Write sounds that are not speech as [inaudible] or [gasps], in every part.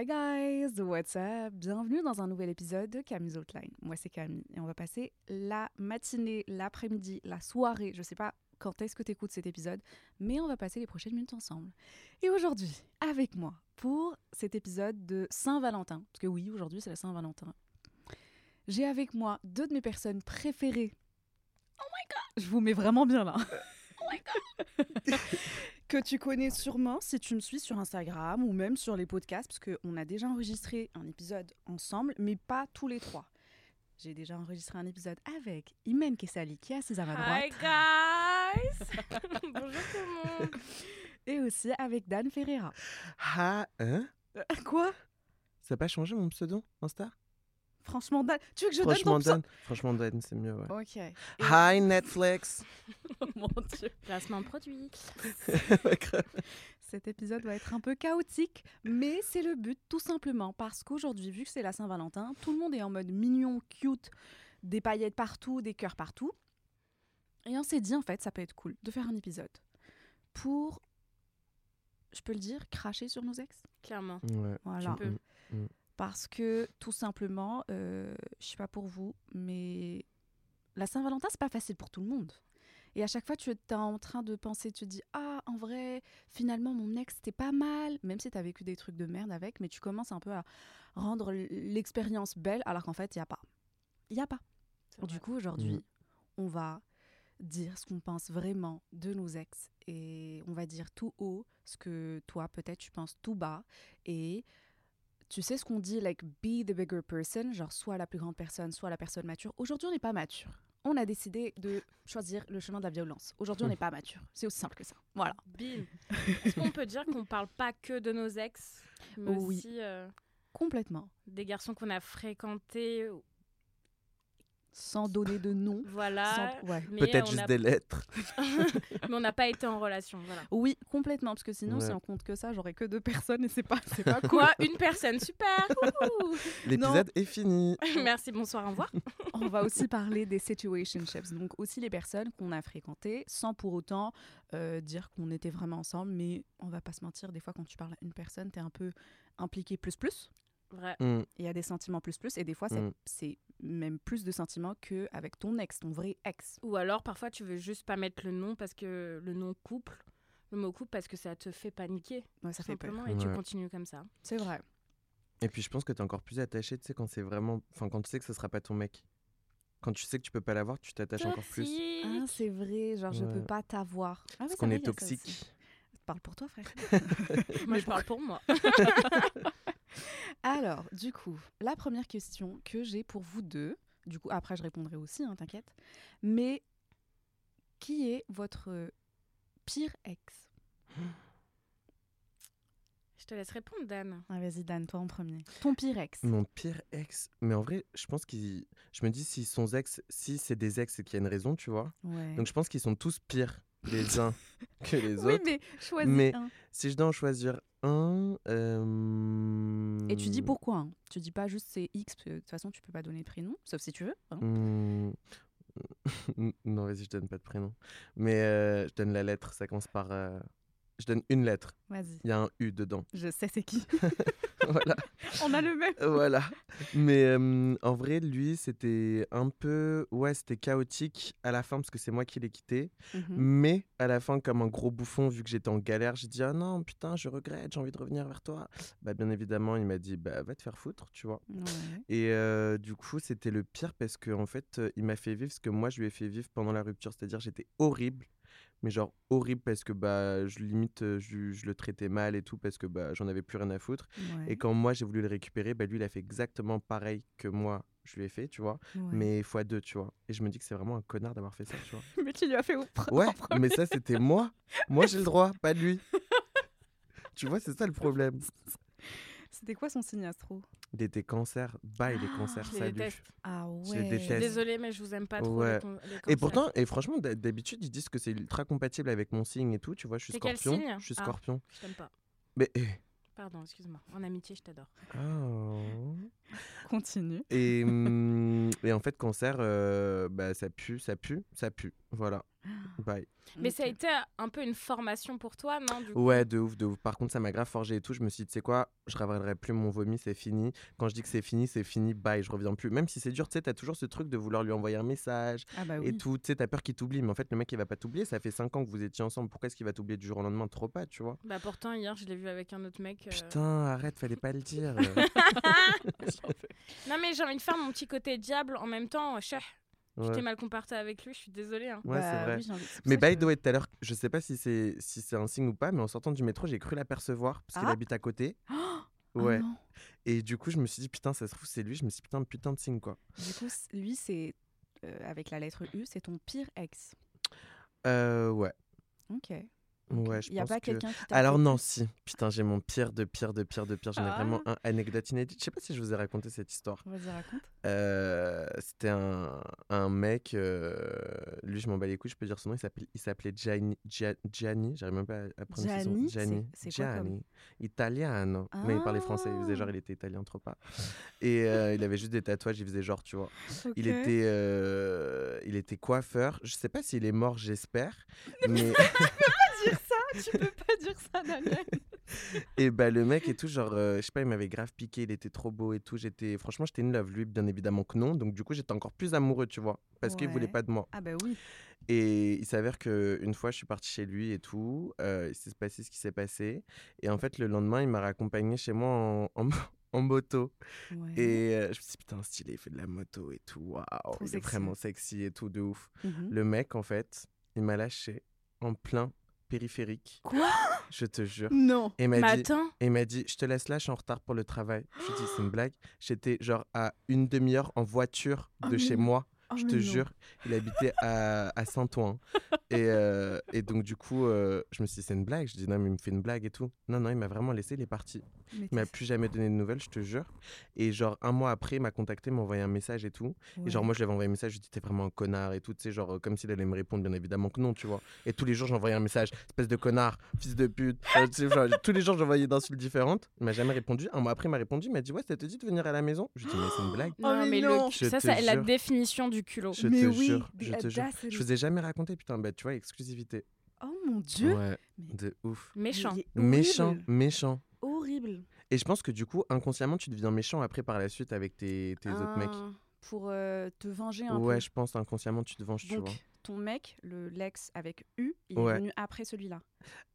Hi guys, what's up? Bienvenue dans un nouvel épisode de Camille's Outline. Moi c'est Camille et on va passer la matinée, l'après-midi, la soirée, je sais pas quand est-ce que tu écoutes cet épisode, mais on va passer les prochaines minutes ensemble. Et aujourd'hui, avec moi, pour cet épisode de Saint-Valentin, parce que oui, aujourd'hui c'est la Saint-Valentin, j'ai avec moi deux de mes personnes préférées. Oh my god! Je vous mets vraiment bien là. Oh my god! Que tu connais sûrement si tu me suis sur Instagram ou même sur les podcasts, parce qu'on a déjà enregistré un épisode ensemble, mais pas tous les trois. J'ai déjà enregistré un épisode avec Imen Kessali, qui est assise à ma droite. Hi guys [laughs] [laughs] Bonjour tout le monde Et aussi avec Dan Ferreira. Ah, hein? Quoi? Ça n'a pas changé mon pseudo Insta? Franchement, Dan, tu veux que je donne Franchement, ton pseudo Dan. Franchement, Dan, c'est mieux, ouais. Ok. Et- Hi, Netflix [laughs] Oh mon Dieu. Placement produit. [laughs] Ouais, grave. Cet épisode va être un peu chaotique, mais c'est le but tout simplement parce qu'aujourd'hui, vu que c'est la Saint-Valentin, tout le monde est en mode mignon, cute, des paillettes partout, des cœurs partout. Et on s'est dit, en fait, ça peut être cool de faire un épisode pour, je peux le dire, cracher sur nos ex? Clairement. Ouais. Voilà. peux. Parce que tout simplement, euh, je sais pas pour vous, mais la Saint-Valentin, c'est pas facile pour tout le monde. Et à chaque fois, tu es en train de penser, tu te dis Ah, en vrai, finalement, mon ex, c'était pas mal, même si tu as vécu des trucs de merde avec, mais tu commences un peu à rendre l'expérience belle, alors qu'en fait, il n'y a pas. Il n'y a pas. Du coup, aujourd'hui, Mhm. on va dire ce qu'on pense vraiment de nos ex et on va dire tout haut ce que toi, peut-être, tu penses tout bas. Et tu sais ce qu'on dit, like, be the bigger person, genre soit la plus grande personne, soit la personne mature. Aujourd'hui, on n'est pas mature. On a décidé de choisir le chemin de la violence. Aujourd'hui, on n'est pas mature. C'est aussi simple que ça. Voilà. Bim Est-ce qu'on peut dire qu'on parle pas que de nos ex, mais Oui. aussi euh, Complètement. des garçons qu'on a fréquentés Sans donner de nom. [laughs] Voilà. sans- ouais. Mais Peut-être juste a- des lettres. [laughs] mais on n'a pas été en relation. Voilà. Oui, complètement. Parce que sinon, si Ouais. on compte que ça, j'aurais que deux personnes et c'est pas, c'est pas [laughs] cool. Quoi? Une personne, super L'épisode est fini. Merci, bonsoir, au revoir. On va aussi parler des situationships, donc aussi les personnes qu'on a fréquentées sans pour autant euh, dire qu'on était vraiment ensemble, mais on va pas se mentir, des fois quand tu parles à une personne, tu es un peu impliqué plus plus, Vrai. Mm. il y a des sentiments plus plus, et des fois c'est- Mm. c'est même plus de sentiments qu'avec ton ex, ton vrai ex. Ou alors, parfois, tu veux juste pas mettre le nom parce que le nom couple, le mot couple parce que ça te fait paniquer. Ouais, ça fait peur. simplement, et tu Ouais. continues comme ça. C'est vrai. Et puis, je pense que t'es encore plus attaché, tu sais, quand c'est vraiment. Enfin, quand tu sais que ce sera pas ton mec. Quand tu sais que tu peux pas l'avoir, tu t'attaches encore plus. Ah, c'est vrai, genre je peux Ouais. pas t'avoir. Ah, ouais, Parce c'est qu'on est toxique. Parle pour toi, frère. [laughs] Moi, je parle pour moi. [laughs] [laughs] Alors, du coup, la première question que j'ai pour vous deux, du coup, après je répondrai aussi, hein, t'inquiète, mais qui est votre pire ex? Je te laisse répondre, Dan. ah, Vas-y, Dan, toi en premier. Ton pire ex. Mon pire ex. Mais en vrai, je pense qu'ils. Je me dis, si sont ex, si c'est des ex, c'est qu'il y a une raison, tu vois. Ouais. Donc, je pense qu'ils sont tous pires les uns [laughs] [laughs] que les oui, autres. mais choisis Mais- un. Si je dois en choisir un. euh, Et tu dis pourquoi. hein. Tu dis pas juste c'est X, parce que de toute façon, tu peux pas donner de prénom, sauf si tu veux. hein. Hmm. [laughs] non, vas-y, je donne pas de prénom. Mais euh, je donne la lettre, ça commence par. Je donne une lettre, Vas-y. il y a un U dedans. Je sais c'est qui. [laughs] voilà. [laughs] On a le même. voilà. Mais euh, en vrai, lui, c'était un peu. Ouais, c'était chaotique à la fin parce que c'est moi qui l'ai quitté. Mhm. Mais à la fin, comme un gros bouffon, vu que j'étais en galère, j'ai dit Ah non, putain, je regrette, j'ai envie de revenir vers toi. Bah, bien évidemment, il m'a dit Bah, va te faire foutre, tu vois. Ouais. Et euh, du coup, c'était le pire parce qu'en en fait, euh, il m'a fait vivre ce que moi, je lui ai fait vivre pendant la rupture. C'est-à-dire, j'étais horrible. Mais genre horrible parce que bah, je limite, je, je le traitais mal et tout parce que bah, j'en avais plus rien à foutre. Ouais. Et quand moi j'ai voulu le récupérer, bah, lui il a fait exactement pareil que moi je lui ai fait, tu vois, Ouais. mais fois deux, tu vois. Et je me dis que c'est vraiment un connard d'avoir fait ça, tu vois. [laughs] Mais tu lui as fait au Ouais, mais ça, c'était moi. Moi, j'ai le droit, pas lui. [laughs] tu vois, c'est ça le problème. C'était quoi son signe astro? Il était cancer, bye les cancers, Je les salut. déteste. Ah ouais. Je les déteste. Désolée, mais je vous aime pas trop. les Ouais. les Et cancers. pourtant, et franchement, d'ha- d'habitude, ils disent que c'est ultra compatible avec mon signe et tout. Tu vois, je suis C'est quel scorpion. signe? Je suis Ah. scorpion. Je t'aime pas. Mais. Pardon, excuse-moi. En amitié, je t'adore. oh. [laughs] Continue. Et, [laughs] hum, et en fait, cancer, euh, bah, ça pue, ça pue, ça pue. Voilà. [gasps] Bye. Mais ça a été un peu une formation pour toi, non du coup? Ouais, de ouf, de ouf. Par contre, ça m'a grave forgé et tout. Je me suis dit, tu sais quoi, je ravalerai plus mon vomi, c'est fini. Quand je dis que c'est fini, c'est fini, bye, je reviens plus. Même si c'est dur, tu sais, t'as toujours ce truc de vouloir lui envoyer un message Ah bah et tout. Tu sais, t'as peur qu'il t'oublie, mais en fait, le mec, il va pas t'oublier. Ça fait 5 ans que vous étiez ensemble. Pourquoi est-ce qu'il va t'oublier du jour au lendemain? Trop pas, tu vois. Bah pourtant, hier, je l'ai vu avec un autre mec. euh, Putain, arrête, fallait pas le dire. [laughs] [laughs] Non, mais j'ai envie de faire mon petit côté diable en même temps. Cheh, je Ouais. t'ai mal comporté avec lui, je suis désolée. hein. Ouais, c'est Bah vrai. oui, envie- Mais by the way, tout à l'heure, je sais pas si c'est si c'est un signe ou pas, mais en sortant du métro, j'ai cru l'apercevoir parce qu'il Ah. habite à côté. [gasps] Oh Ouais. non. Et du coup, je me suis dit putain, ça se trouve c'est lui. Je me suis dit putain, putain de signe quoi. Du coup, lui, c'est euh, avec la lettre U, c'est ton pire ex. Euh, ouais, Ok. Ouais, je Il n'y a pense pas que. quelqu'un qui t'a Alors fait non, si. Putain, j'ai mon pire de pire de pire de pire. J'en ai vraiment Ah. un anecdote inédite. Je sais pas si je vous ai raconté cette histoire. Vas-y, raconte. Euh, C'était un, un mec. euh, lui, je m'en bats les couilles. Je peux dire son nom. Il s'appelait il s'appelait Gianni. Gia- Gianni. J'arrive même pas à prononcer son nom. Gianni, c'est- Gianni. c'est quoi comme- Gianni. Italiano. Mais il parlait français. Il faisait genre Ah. il était italien trop pas. Et euh, il avait juste des tatouages. Il faisait genre tu vois. Il Ok. était, euh, il était coiffeur. Je sais pas s'il est mort, j'espère. Mais [laughs] Tu peux pas dire ça, Daniel. et bah le mec et tout, genre, euh, je sais pas, il m'avait grave piqué. Il était trop beau et tout. J'étais, franchement, j'étais in love. Lui, bien évidemment que non. Donc du coup, j'étais encore plus amoureux, tu vois, parce qu'il voulait Ouais. pas de moi. Ah bah oui. Et il s'avère que une fois, je suis partie chez lui et tout. euh, il s'est passé ce qui s'est passé. Et en fait, le lendemain, il m'a raccompagné chez moi en, en, [laughs] en moto. Ouais. Et euh, je me suis dit, putain, stylé, il fait de la moto et tout. Waouh, il est vraiment sexy et tout, de ouf. Mhm. Le mec, en fait, il m'a lâché en plein périphérique. Quoi? Je te jure. Non. Et m'a dit, attends, et m'a dit, je te laisse là, je suis en retard pour le travail. Je lui ai dit, c'est une blague. J'étais genre à une demi-heure en voiture Oh de chez non. moi. Oh, Je te non. jure, il habitait à, à Saint-Ouen. [laughs] Et, euh, et donc, du coup, euh, je me suis dit, c'est une blague. Je dis, non, mais il me fait une blague et tout. Non, non, il m'a vraiment laissé, il est parti. Mais Il m'a plus jamais donné de nouvelles, je te jure. Et genre, un mois après, il m'a contacté, m'a envoyé un message et tout. Et genre, moi, je lui avais envoyé un message, je lui ai dit, t'es vraiment un connard et tout, tu sais, genre, comme s'il allait me répondre, bien évidemment que non, tu vois. Et tous les jours, j'envoyais un message, espèce de connard, fils de pute. Euh, tu sais, genre, tous les jours, j'envoyais d'insultes différentes. Il m'a jamais répondu. Un mois après, il m'a répondu, il m'a dit, ouais, ça te dit de venir à la maison? Je lui ai dit, mais c'est une blague. [gasps] Oh, non, mais non. le Je ça, te c'est la jure. définition du culot. Je Mais te oui, jure, the je te jure. Je vous ai jamais raconté, putain, bah, tu vois, exclusivité. Oh mon dieu. Ouais, de ouf. Méchant. Méchant, méchant. Horrible. Et je pense que du coup, inconsciemment, tu deviens méchant après par la suite avec tes, tes autres mecs. Ah, Pour euh, te venger un Ouais, peu. je pense inconsciemment, tu te venges, tu vois. Ton mec, le l'ex avec U, il Ouais. est venu après celui-là.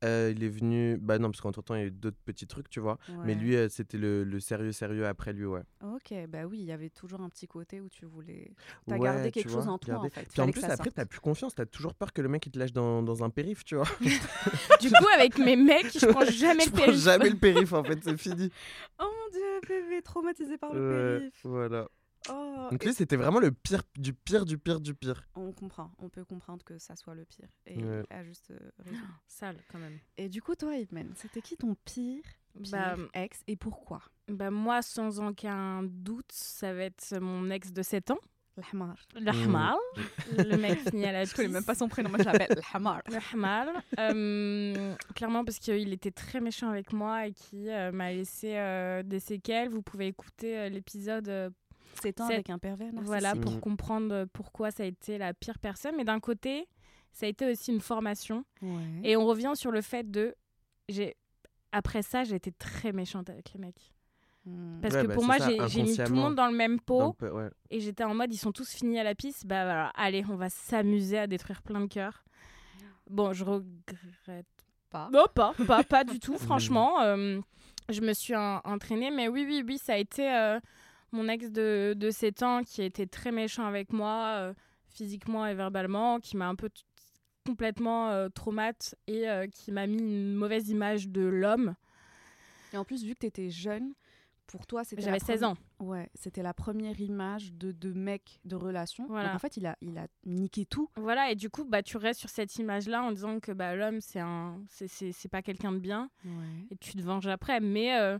Euh, il est venu. Bah non, parce qu'entre temps, il y a eu d'autres petits trucs, tu vois. Mais lui, euh, c'était le, le sérieux, sérieux après lui, ouais. Ok, bah oui, il y avait toujours un petit côté où tu voulais. T'as Ouais, gardé quelque chose vois, en toi, en fait. Puis en plus, après, t'as plus confiance, t'as toujours peur que le mec il te lâche dans, dans un périph', tu vois. [laughs] Du coup, avec mes mecs, je prends [laughs] jamais Je le prends périph'. jamais le périph', en fait, c'est fini. [laughs] Oh mon dieu, bébé, traumatisé par le périph. voilà. Oh, Donc lui, c'était vraiment le pire du pire du pire du pire. on comprend, on peut comprendre que ça soit le pire. Et Ouais. à juste raison. [gasps] Sale, quand même. Et du coup, toi, Edman, c'était qui ton pire, pire Bah, ex et pourquoi? bah, moi, sans aucun doute, ça va être mon ex de 7 ans, L'Hamar. le Hamal. [laughs] Le mec fini à la Je connais même pas son prénom, moi je l'appelle [laughs] L'Hamar. Le Hamal. Euh, clairement, parce qu'il était très méchant avec moi et qui euh, m'a laissé euh, des séquelles. Vous pouvez écouter euh, l'épisode euh, C'est un C'est- avec un pervers narcissique. voilà, pour Mhm. comprendre euh, pourquoi ça a été la pire personne. Mais d'un côté, ça a été aussi une formation. Ouais. Et on revient sur le fait de. j'ai Après ça, j'ai été très méchante avec les mecs. Hmm. Parce Ouais, que bah, pour moi, j'ai mis tout le monde dans le même pot. Le ouais. Et j'étais en mode, ils sont tous finis à la piste. Bah voilà, allez, on va s'amuser à détruire plein de cœurs. Bon, je regrette Pas. Non, pas, pas, pas du tout, [laughs] franchement. euh, je me suis en- entraînée, mais oui, oui, oui, ça a été euh, mon ex de, de 7 ans qui été très méchant avec moi, euh, physiquement et verbalement, qui m'a un peu complètement euh, traumate et euh, qui m'a mis une mauvaise image de l'homme. Et en plus, vu que tu étais jeune, pour toi, c'était. J'avais la 16 premi- ans. Ouais, c'était la première image de, de mec de relation. Voilà. Donc en fait, il a, il a niqué tout. Voilà, et du coup, bah, tu restes sur cette image-là en disant que bah, l'homme, c'est un... c'est pas quelqu'un de bien. et tu te venges après. Mais, euh,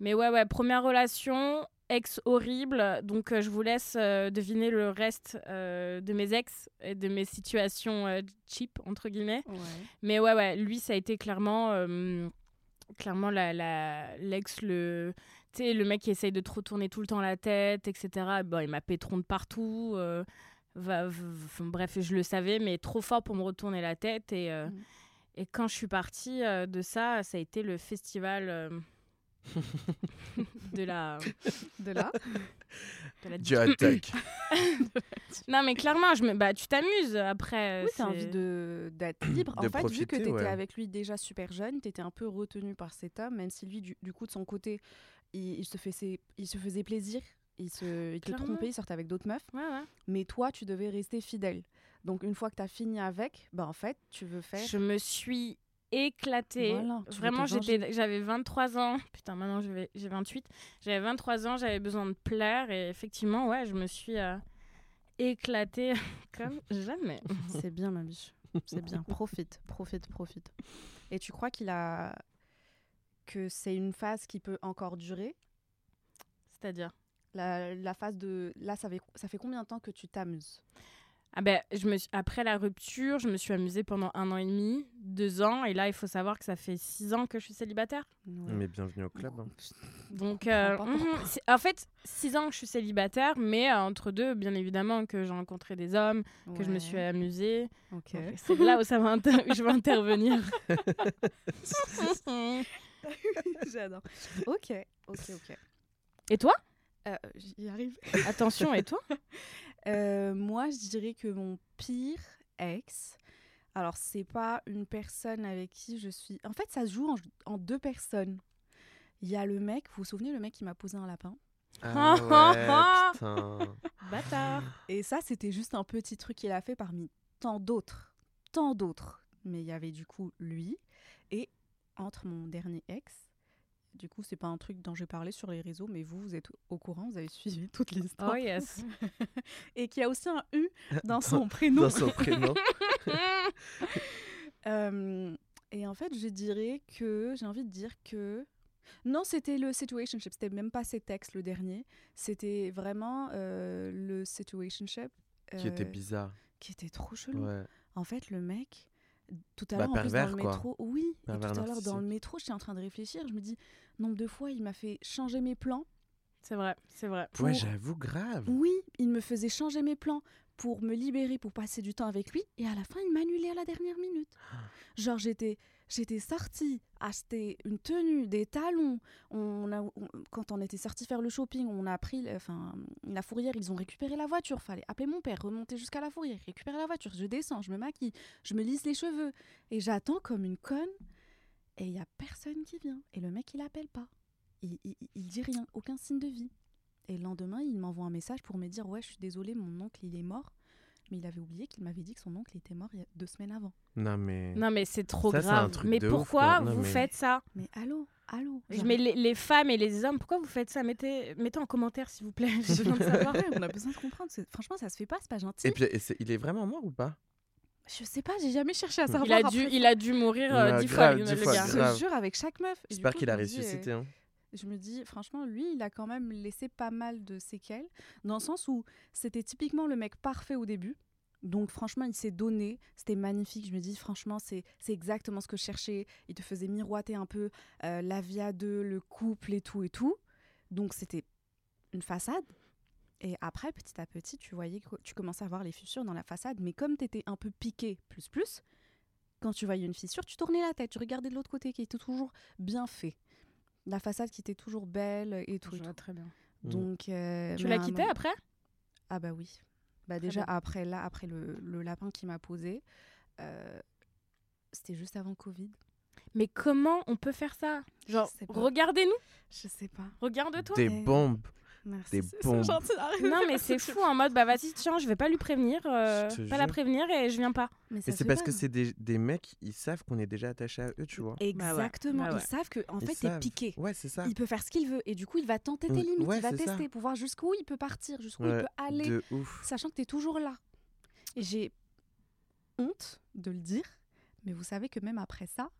mais ouais, ouais, première relation, ex horrible. Donc euh, je vous laisse euh, deviner le reste euh, de mes ex et de mes situations cheap, entre guillemets. Ouais. Mais ouais, ouais, lui, ça a été clairement, clairement la, la, l'ex, le, tu le mec qui essaye de te retourner tout le temps la tête, etc. Bon, il m'a pétron de partout. va- v- v- bref, je le savais, mais trop fort pour me retourner la tête. Et, Mm. et quand je suis partie de ça, ça a été le festival de la. De là. de la. [laughs] Non, mais clairement, je me... bah, tu t'amuses après. Oui, c'est- t'as envie de- d'être libre. De en fait, vu que t'étais ouais. avec lui déjà super jeune, t'étais un peu retenu par cet homme, même si lui, du, du coup, de son côté, il, il se, faisait, il se faisait plaisir, il, se, il te trompait, il sortait avec d'autres meufs, Ouais, ouais. mais toi, tu devais rester fidèle. Donc, une fois que t'as fini avec, bah, en fait, tu veux faire. Je me suis éclatée. Voilà, Vraiment, j'étais, j'avais 23 ans. Putain, maintenant j'ai 28. J'avais 23 ans, j'avais besoin de plaire. Et effectivement, ouais, je me suis euh, éclatée [laughs] comme jamais. [laughs] C'est bien, ma biche. C'est bien. [laughs] Profite, profite, profite. Et tu crois qu'il a. que c'est une phase qui peut encore durer? C'est-à-dire? La, la phase de. Là, ça fait, ça fait combien de temps que tu t'amuses? Ah ben, je me suis- Après la rupture, je me suis amusée pendant un an et demi, deux ans. Et là, il faut savoir que ça fait six ans que je suis célibataire. Ouais. Mais bienvenue au club. hein. Donc, euh, mhm, en fait, six ans que je suis célibataire, mais euh, entre deux, bien évidemment, que j'ai rencontré des hommes, que je me suis amusée. Ok. Donc, C'est là où ça va inter- je vais intervenir. [laughs] [laughs] J'adore. Ok, ok, ok. et toi? Euh, J'y arrive. Attention, et toi? [laughs] Euh, moi, je dirais que mon pire ex. Alors, c'est pas une personne avec qui je suis. En fait, ça se joue en, en deux personnes. Il y a le mec, vous vous souvenez, le mec qui m'a posé un lapin? Ah [laughs] ouais, putain. [laughs] Bâtard. Et ça, c'était juste un petit truc qu'il a fait parmi tant d'autres. Tant d'autres. Mais il y avait du coup lui. Et entre mon dernier ex, du coup, c'est pas un truc dont j'ai parlé sur les réseaux, mais vous, vous êtes au courant, vous avez suivi [laughs] toute l'histoire. Oh yes. [laughs] Et qui a aussi un U [laughs] dans son prénom. Dans son prénom. Euh, et en fait, je dirais que j'ai envie de dire que non, c'était le situationship. C'était même pas cet ex le dernier. C'était vraiment euh, le situationship Qui était euh, bizarre. qui était trop chelou. Ouais. En fait, le mec, tout à Bah, l'heure, en plus, dans le quoi. métro, oui, et tout à l'heure, dans le métro, j'étais en train de réfléchir. Je me dis, nombre de fois, il m'a fait changer mes plans. C'est vrai, c'est vrai. pour- Ouais, j'avoue, grave. Oui, il me faisait changer mes plans pour me libérer, pour passer du temps avec lui. Et à la fin, il m'annulait à la dernière minute. Genre, j'étais, j'étais sortie, acheter une tenue, des talons. On a, quand on était sorti faire le shopping, on a pris enfin, la fourrière, ils ont récupéré la voiture. Fallait appeler mon père, remonter jusqu'à la fourrière, récupérer la voiture. Je descends, je me maquille, je me lisse les cheveux. Et j'attends comme une conne. Et il y a personne qui vient. Et le mec, il appelle pas. Il, il, il dit rien, aucun signe de vie. Et le lendemain, il m'envoie un message pour me dire Ouais, je suis désolée, mon oncle, il est mort. Mais il avait oublié qu'il m'avait dit que son oncle était mort il y a deux semaines avant. Non, mais. Non mais c'est trop Ça, c'est un grave. truc mais ouf, pourquoi. Non, vous mais- faites ça Mais allô, allô Je genre- mets les, les femmes et les hommes, pourquoi vous faites ça? Mettez, mettez en commentaire s'il vous plaît. [laughs] De savoir. On a besoin de comprendre. c'est- Franchement, ça se fait pas, c'est pas gentil. Et puis, et c'est- il est vraiment mort ou pas? Je sais pas, j'ai jamais cherché à savoir. Il a, dû, il a dû mourir euh, dix grave, fois, dix le fois, gars. Je grave. te jure, avec chaque meuf. J'espère coup, qu'il je a dis, ressuscité. euh, hein. Je me dis, franchement, lui, il a quand même laissé pas mal de séquelles, dans le sens où c'était typiquement le mec parfait au début. Donc franchement, il s'est donné, c'était magnifique. Je me dis, franchement, c'est exactement ce que je cherchais. Il te faisait miroiter un peu euh, la vie à deux, le couple et tout et tout. Donc c'était une façade. Et après, petit à petit, tu voyais que tu commençais à voir les fissures dans la façade. Mais comme tu étais un peu piqué plus plus, quand tu voyais une fissure, tu tournais la tête, tu regardais de l'autre côté qui était toujours bien fait. La façade qui était toujours belle et tout. Je et vois tout. très bien. Mm. Donc, euh, Tu l'as quitté moment- après? Ah bah oui. Bah Très déjà bien. après là, après le, le lapin qui m'a posé, euh, c'était juste avant Covid. Mais comment on peut faire ça? Genre, regardez-nous, Je sais pas. regarde-toi. Des bombes. Merci. Des gentil. Non, mais c'est fou en mode, bah vas-y, tiens, je vais pas lui prévenir, euh, pas la prévenir et je viens pas. Mais, c'est parce que c'est des, des mecs, ils savent qu'on est déjà attaché à eux, tu vois. Exactement. Bah ouais. Ils savent que en Ils fait, t'es piqué. Ouais, c'est ça. Il peut faire ce qu'il veut et du coup, il va tenter tes limites, ouais, il va ça. tester pour voir jusqu'où il peut partir, jusqu'où il peut aller, De ouf. sachant que tu es toujours là. Et j'ai honte de le dire, mais vous savez que même après ça,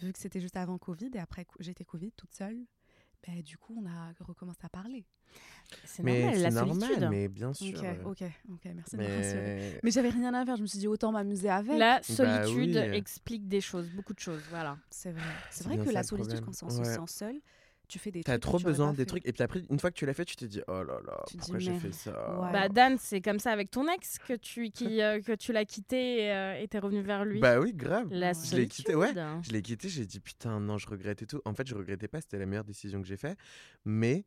vu que c'était juste avant Covid et après j'étais Covid toute seule, ben, du coup, on a recommencé à parler. C'est Mais normal, la normal, solitude. mais bien sûr. Ok, euh, ok, ok, merci de me rassurer. Mais Mais j'avais rien à faire, je me suis dit autant m'amuser avec. La Bah solitude oui. explique des choses, beaucoup de choses, voilà. C'est vrai. C'est vrai que la solitude, quand on se sent seul, tu fais des t'as trucs. que trop besoin des fait. trucs. Et puis après, une fois que tu l'as fait, tu te dis, oh là là, Tu pourquoi j'ai fait ça? Ouais. Bah Dan, c'est comme ça avec ton ex que tu, qui, [laughs] euh, que tu l'as quitté et euh, et t'es revenu vers lui. Bah oui, grave. la Ouais. Je l'ai quitté, ouais. Je l'ai quitté, j'ai dit putain, non, je regrette et tout. En fait, je regrettais pas, c'était la meilleure décision que j'ai faite. Mais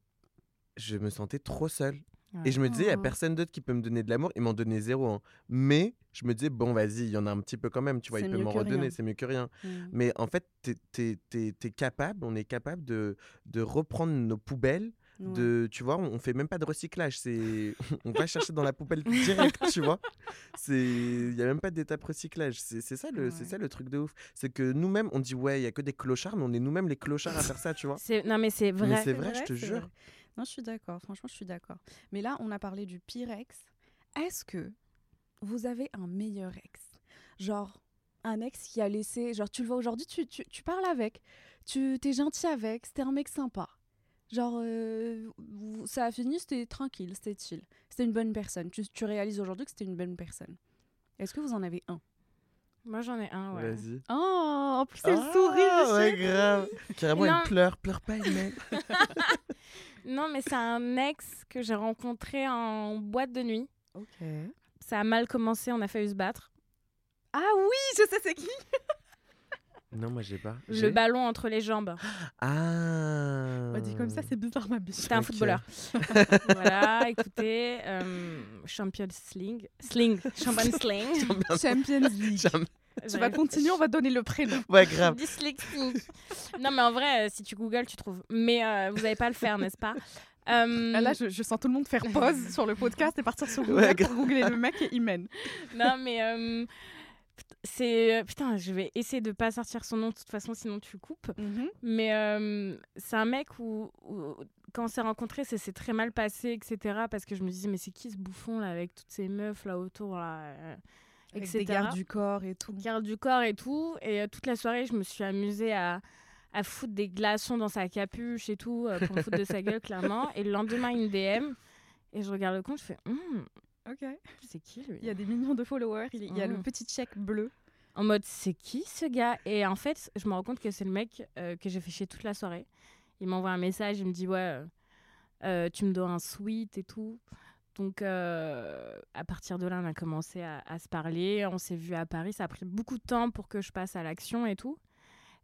je me sentais trop seul. Ouais. Et je me disais, il n'y a personne d'autre qui peut me donner de l'amour. Il m'en donnait zéro. hein. Mais je me disais, bon, vas-y, il y en a un petit peu quand même. Tu vois, il peut m'en redonner, c'est mieux que rien. Mm. Mais en fait, tu es, capable, on est capable de, de reprendre nos poubelles. Ouais. De, tu vois, on, fait même pas de recyclage. C'est, on va chercher dans la poubelle [laughs] direct, tu vois. C'est, il y a même pas d'étape recyclage. C'est, ça le, c'est ça le truc de ouf. C'est que nous-mêmes, on dit ouais, il y a que des clochards, mais on est nous-mêmes les clochards à faire ça, tu vois. Non mais c'est vrai. Mais c'est vrai, je te jure. Non, je suis d'accord. Franchement, je suis d'accord. Mais là, on a parlé du pire ex. Est-ce que vous avez un meilleur ex? Genre, un ex qui a laissé. Genre, tu le vois aujourd'hui, tu, tu, tu parles avec, tu t'es gentil avec, c'était un mec sympa. Genre, euh, ça a fini, c'était tranquille, c'était chill. C'était une bonne personne. Tu, tu réalises aujourd'hui que c'était une bonne personne. Est-ce que vous en avez un? Moi j'en ai un, ouais. Vas-y. Oh, en plus, elle Ah, sourit. ouais, grave. Carrément, Non. elle pleure, pleure pas, il met. [laughs] Non mais c'est un ex que j'ai rencontré en boîte de nuit. Ok. Ça a mal commencé, on a failli se battre. Ah oui, je sais c'est qui. [laughs] Non, moi j'ai pas. Le ballon entre les jambes. Ah. On dit comme ça, c'est bizarre ma biche. C'était un footballeur. [laughs] voilà, écoutez, euh, champion sling, sling, champagne sling. Champions League. Tu vas continuer, on va donner le prénom. Ouais, grave. Dyslexie. [laughs] non, mais en vrai, euh, si tu googles, tu trouves. Mais euh, vous n'allez pas le faire, n'est-ce pas? [laughs] Euh, Ah, Là, je, je sens tout le monde faire pause [laughs] sur le podcast et partir sur Google Ouais, pour googler le mec et il mène. Non, mais euh, c'est. Putain, je vais essayer de pas sortir son nom de toute façon, sinon tu coupes. Mais euh, c'est un mec où, où- quand on s'est rencontrés, ça s'est très mal passé, etc. Parce que je me disais, mais c'est qui ce bouffon là, avec toutes ces meufs là autour, là, euh, Avec des gardes du corps et tout. garde du corps et tout. Et euh, toute la soirée, je me suis amusée à, à foutre des glaçons dans sa capuche et tout, euh, pour me foutre de sa gueule, clairement. Et le lendemain, une DM. Et je regarde le compte, je fais, Hum, Ok. c'est qui lui? Il y a des millions de followers, il y a- il y a le Mm. petit check bleu. En mode, c'est qui ce gars? Et en fait, je me rends compte que c'est le mec euh, que j'ai fait chier toute la soirée. Il m'envoie un message, il me dit, ouais, tu me dois un sweet et tout. Donc, euh, à partir de là, on a commencé à, à se parler. On s'est vu à Paris. Ça a pris beaucoup de temps pour que je passe à l'action et tout.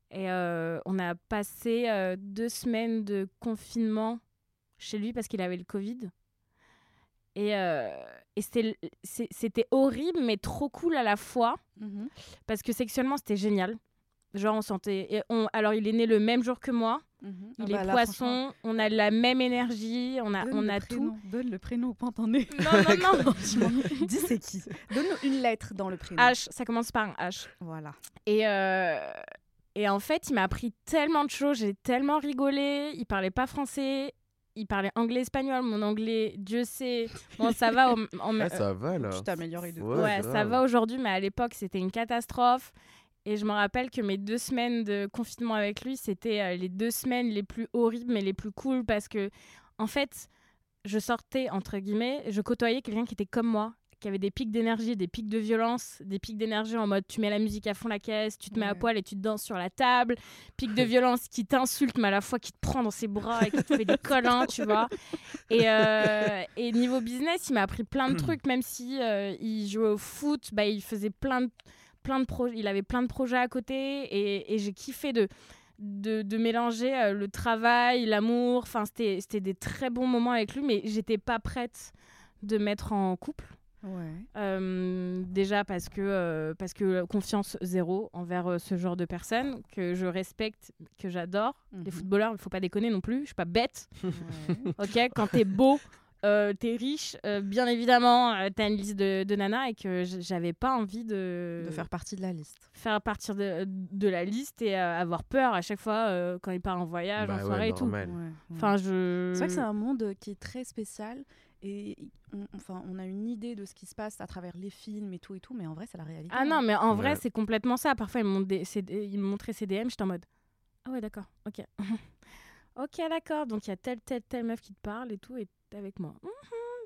Et euh, on a passé euh, deux semaines de confinement chez lui parce qu'il avait le Covid. Et, et c'était horrible, mais trop cool à la fois. Parce que sexuellement, c'était génial. Genre, on sentait. et on... Alors, il est né le même jour que moi. Il est poisson. On a la même énergie. On a, on a tout. Donne le prénom au pantané. Non, non, non. [laughs] Dis c'est qui Donne-nous une lettre dans le prénom. H. Ça commence par un H. Voilà. Et, euh, et en fait, il m'a appris tellement de choses. J'ai tellement rigolé. Il parlait pas français. Il parlait anglais, espagnol. Mon anglais, Dieu sait. Bon, ça va. En, en- Ah, ça va là. Tu t'es amélioré de Ouais, Ouais, ça va aujourd'hui, mais à l'époque, c'était une catastrophe. Et je me rappelle que mes deux semaines de confinement avec lui, c'était euh, les deux semaines les plus horribles, mais les plus cool, parce que, en fait, je sortais, entre guillemets, je côtoyais quelqu'un qui était comme moi, qui avait des pics d'énergie, des pics de violence, des pics d'énergie en mode tu mets la musique à fond la caisse, tu te mets à poil et tu te danses sur la table, pic de [laughs] violence qui t'insulte, mais à la fois qui te prend dans ses bras et qui te fait des [laughs] câlins, tu vois. Et, euh, et niveau business, il m'a appris plein de [clears throat] trucs, même si euh, il jouait au foot, bah, il faisait plein de, plein de projets, il avait plein de projets à côté et, et j'ai kiffé de, de, de mélanger euh, le travail, l'amour. Enfin, c'était des très bons moments avec lui, mais j'étais pas prête de mettre en couple. Ouais. Euh, déjà parce que, euh, parce que confiance zéro envers euh, ce genre de personnes que je respecte, que j'adore. Mhm. Les footballeurs, il faut pas déconner non plus. Je suis pas bête. Ouais. Ok, quand t'es beau, euh, t'es riche, euh, bien évidemment, euh, t'as une liste de, de nanas et que j'avais pas envie de, De faire partie de la liste. faire partir de, de la liste et euh, avoir peur à chaque fois euh, quand il part en voyage, Bah en ouais, soirée et tout. normal. Ouais, ouais. Enfin, je. C'est vrai que c'est un monde qui est très spécial et on, enfin, on a une idée de ce qui se passe à travers les films et tout et tout, mais en vrai, c'est la réalité. Ah non, hein. mais en vrai, Ouais. c'est complètement ça. Parfois, ils me, montraient ses DM, j'étais en mode Ah ouais, d'accord, ok. [laughs] ok, d'accord. Donc, il y a telle, telle, telle meuf qui te parle et tout, et avec moi. Mhm,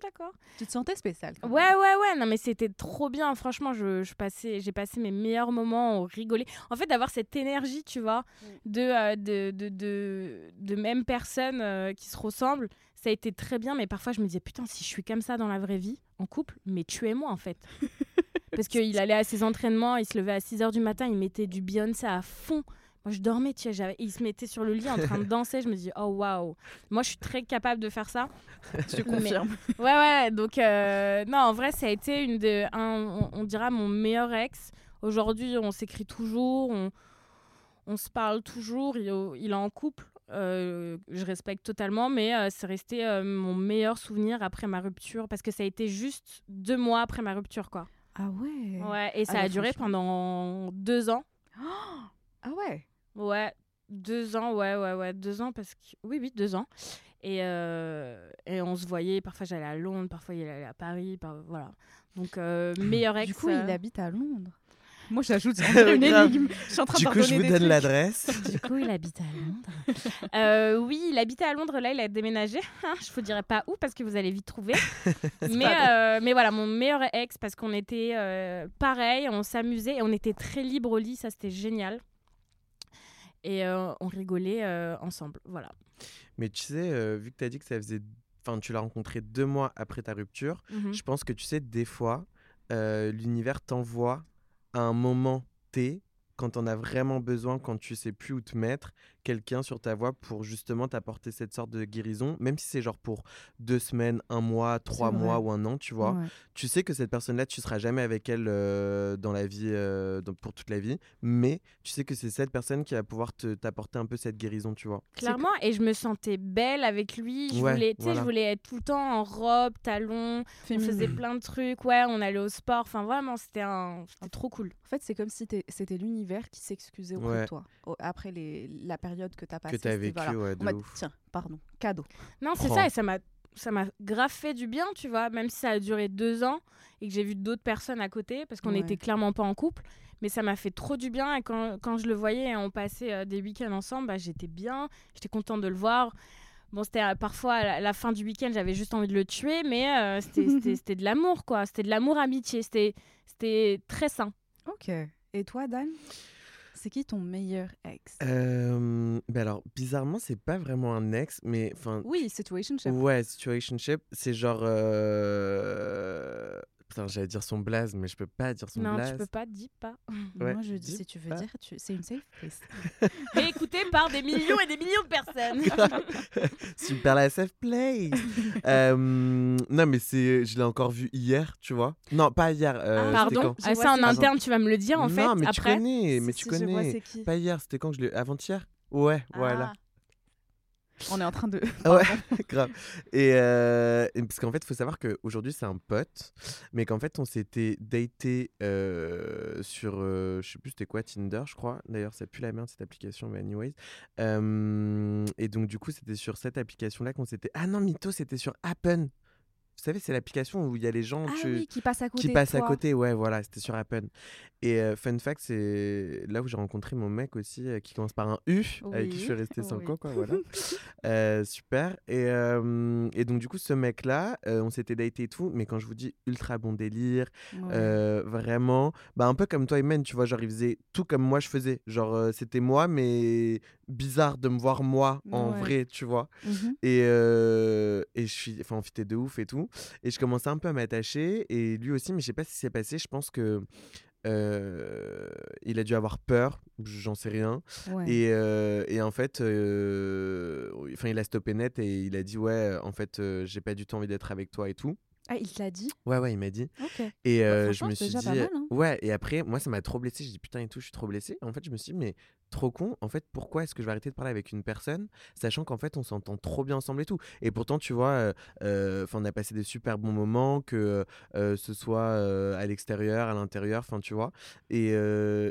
d'accord. Tu te sentais spécial. quand Ouais, même. ouais, ouais. Non, mais c'était trop bien. Franchement, je, je passais, j'ai passé mes meilleurs moments au rigoler. En fait, d'avoir cette énergie, tu vois, de, euh, de, de, de, de même personnes euh, qui se ressemblent, ça a été très bien. Mais parfois, je me disais, putain, si je suis comme ça dans la vraie vie, en couple, mais tuez-moi, en fait. [laughs] Parce qu'il allait à ses entraînements, il se levait à 6 h du matin, il mettait du Beyoncé à fond. Moi, je dormais, tu sais, il se mettait sur le lit en train de [laughs] danser. Je me dis, oh waouh. Moi, je suis très capable de faire ça. [laughs] Je confirme. [laughs] Ouais, ouais, donc euh, non, en vrai, ça a été une de, un, on, on dira mon meilleur ex. Aujourd'hui, on s'écrit toujours, on, on se parle toujours, il, est- il est en couple, euh, je respecte totalement, mais euh, c'est resté euh, mon meilleur souvenir après ma rupture, parce que ça a été juste deux mois après ma rupture, quoi. Ah ouais. Ouais, et ça Ah a bah, duré pendant deux ans. [gasps] Ah ouais. Ouais, deux ans, ouais, ouais, ouais, deux ans parce que oui, oui, deux ans. Et, euh, et on se voyait. Parfois, j'allais à Londres, parfois il allait à Paris, par- voilà. Donc euh, meilleur ex. Du coup, euh, il habite à Londres. Moi, [laughs] j'ajoute [laughs] une énigme. Je suis en train Du de coup, je vous donne l'adresse. [laughs] Du coup, il habite à Londres. Euh, oui, il habitait à Londres. Là, il a déménagé. je vous dirai pas où parce que vous allez vite trouver. mais, euh, mais voilà, mon meilleur ex parce qu'on était euh, pareil, on s'amusait et on était très libre au lit. Ça, c'était génial. Et euh, on rigolait euh, ensemble. Voilà. Mais tu sais, euh, vu que tu as dit que ça faisait. Enfin, tu l'as rencontré deux mois après ta rupture, Mhm. je pense que tu sais, des fois, l'univers t'envoie à un moment T, quand on a vraiment besoin, quand tu sais plus où te mettre, quelqu'un sur ta voie pour justement t'apporter cette sorte de guérison, même si c'est genre pour deux semaines, un mois, trois mois ou un an, tu vois. Ouais. Tu sais que cette personne-là, tu seras jamais avec elle euh, dans la vie, euh, dans- pour toute la vie, mais tu sais que c'est cette personne qui va pouvoir te- t'apporter un peu cette guérison, tu vois. Clairement, et je me sentais belle avec lui. Je Ouais, voulais, tu sais, voilà. je voulais être tout le temps en robe, talons. On Féminine. faisait plein de trucs. Ouais, on allait au sport. Enfin, vraiment, c'était un, c'était trop cool. En fait, c'est comme si c'était l'univers qui s'excusait auprès Ouais. de toi. Après les, la période que t'as passée. que tu as vécu, voilà, ouais, en de tiens, pardon, cadeau. Non, c'est ça, et ça m'a, ça m'a grave fait du bien, tu vois. Même si ça a duré deux ans et que j'ai vu d'autres personnes à côté, parce qu'on Ouais. n'était clairement pas en couple. Mais ça m'a fait trop du bien. Et quand, quand je le voyais et on passait euh, des week-ends ensemble, bah, j'étais bien. J'étais contente de le voir. Bon, c'était euh, parfois à la, la fin du week-end, j'avais juste envie de le tuer, mais euh, [laughs] c'était, de l'amour, quoi. C'était de l'amour-amitié. C'était, c'était très sain. Ok. Et toi, Dan? C'est qui ton meilleur ex? Euh, ben alors, bizarrement, c'est pas vraiment un ex, mais enfin. Oui, situationship. Ouais, situationship, c'est genre. euh, Putain, j'allais dire son blaze, mais je peux pas dire son non, blaze. tu peux pas, dis pas. [laughs] Ouais, Moi, je dis, dis si tu veux pas. dire, tu- c'est une safe place. [laughs] Et écouté par des millions et des millions de personnes. [laughs] Super la safe play. Euh, non, mais c'est, je l'ai encore vu hier, tu vois. Non, pas hier. euh, Ah, Pardon? Ah, Ça, en c'est- interne, tu vas me le dire, en fait, Non, mais tu après? connais, mais Si, tu si, je vois connais. Pas hier, c'était quand que je l'ai. Avant-hier? Ouais, voilà. On est en train de. [laughs] Ouais, [laughs] grave. Et, euh, et parce qu'en fait, il faut savoir qu'aujourd'hui, c'est un pote, mais qu'en fait, on s'était daté euh, sur, euh, je sais plus c'était quoi, Tinder, je crois. D'ailleurs, c'est plus la merde cette application, mais anyways. Euh, et donc, du coup, c'était sur cette application-là qu'on s'était. Ah non, Mytho, c'était sur Appen. Vous savez, c'est l'application où il y a les gens Ah oui, qui passe à côté. qui passent à côté. Ouais, voilà, c'était sur Appen. Et euh, fun fact, c'est là où j'ai rencontré mon mec aussi, euh, qui commence par un U, avec qui je suis resté 5 oui. ans, quoi, voilà. [laughs] Euh, super. Et, et donc, du coup, ce mec-là, on s'était daté et tout, mais quand je vous dis ultra bon délire, Ouais. vraiment, bah, un peu comme toi et Men, tu vois, genre, il faisait tout comme moi je faisais. Genre, c'était moi, mais bizarre de me voir moi en Ouais. vrai, tu vois? Mhm. Et, euh, et je suis, enfin, fitait de ouf et tout. Et je commençais un peu à m'attacher. Et lui aussi, mais je sais pas ce qui s'est passé. Je pense que euh, il a dû avoir peur. J'en sais rien. Ouais. Et, euh, et en fait, enfin, il a stoppé net et il a dit ouais, en fait, j'ai pas du tout envie d'être avec toi et tout. Ah, il te l'a dit? Ouais, ouais, il m'a dit. Et Bah, je me suis déjà dit. mal, hein. Ouais, et après, moi, ça m'a trop blessé. J'ai dit putain et tout, je suis trop blessé. En fait, je me suis dit, mais trop con. En fait, pourquoi est-ce que je vais arrêter de parler avec une personne, sachant qu'en fait, on s'entend trop bien ensemble et tout. Et pourtant, tu vois, euh, euh, on a passé des super bons moments, que euh, ce soit à l'extérieur, à l'intérieur, enfin, tu vois. Et,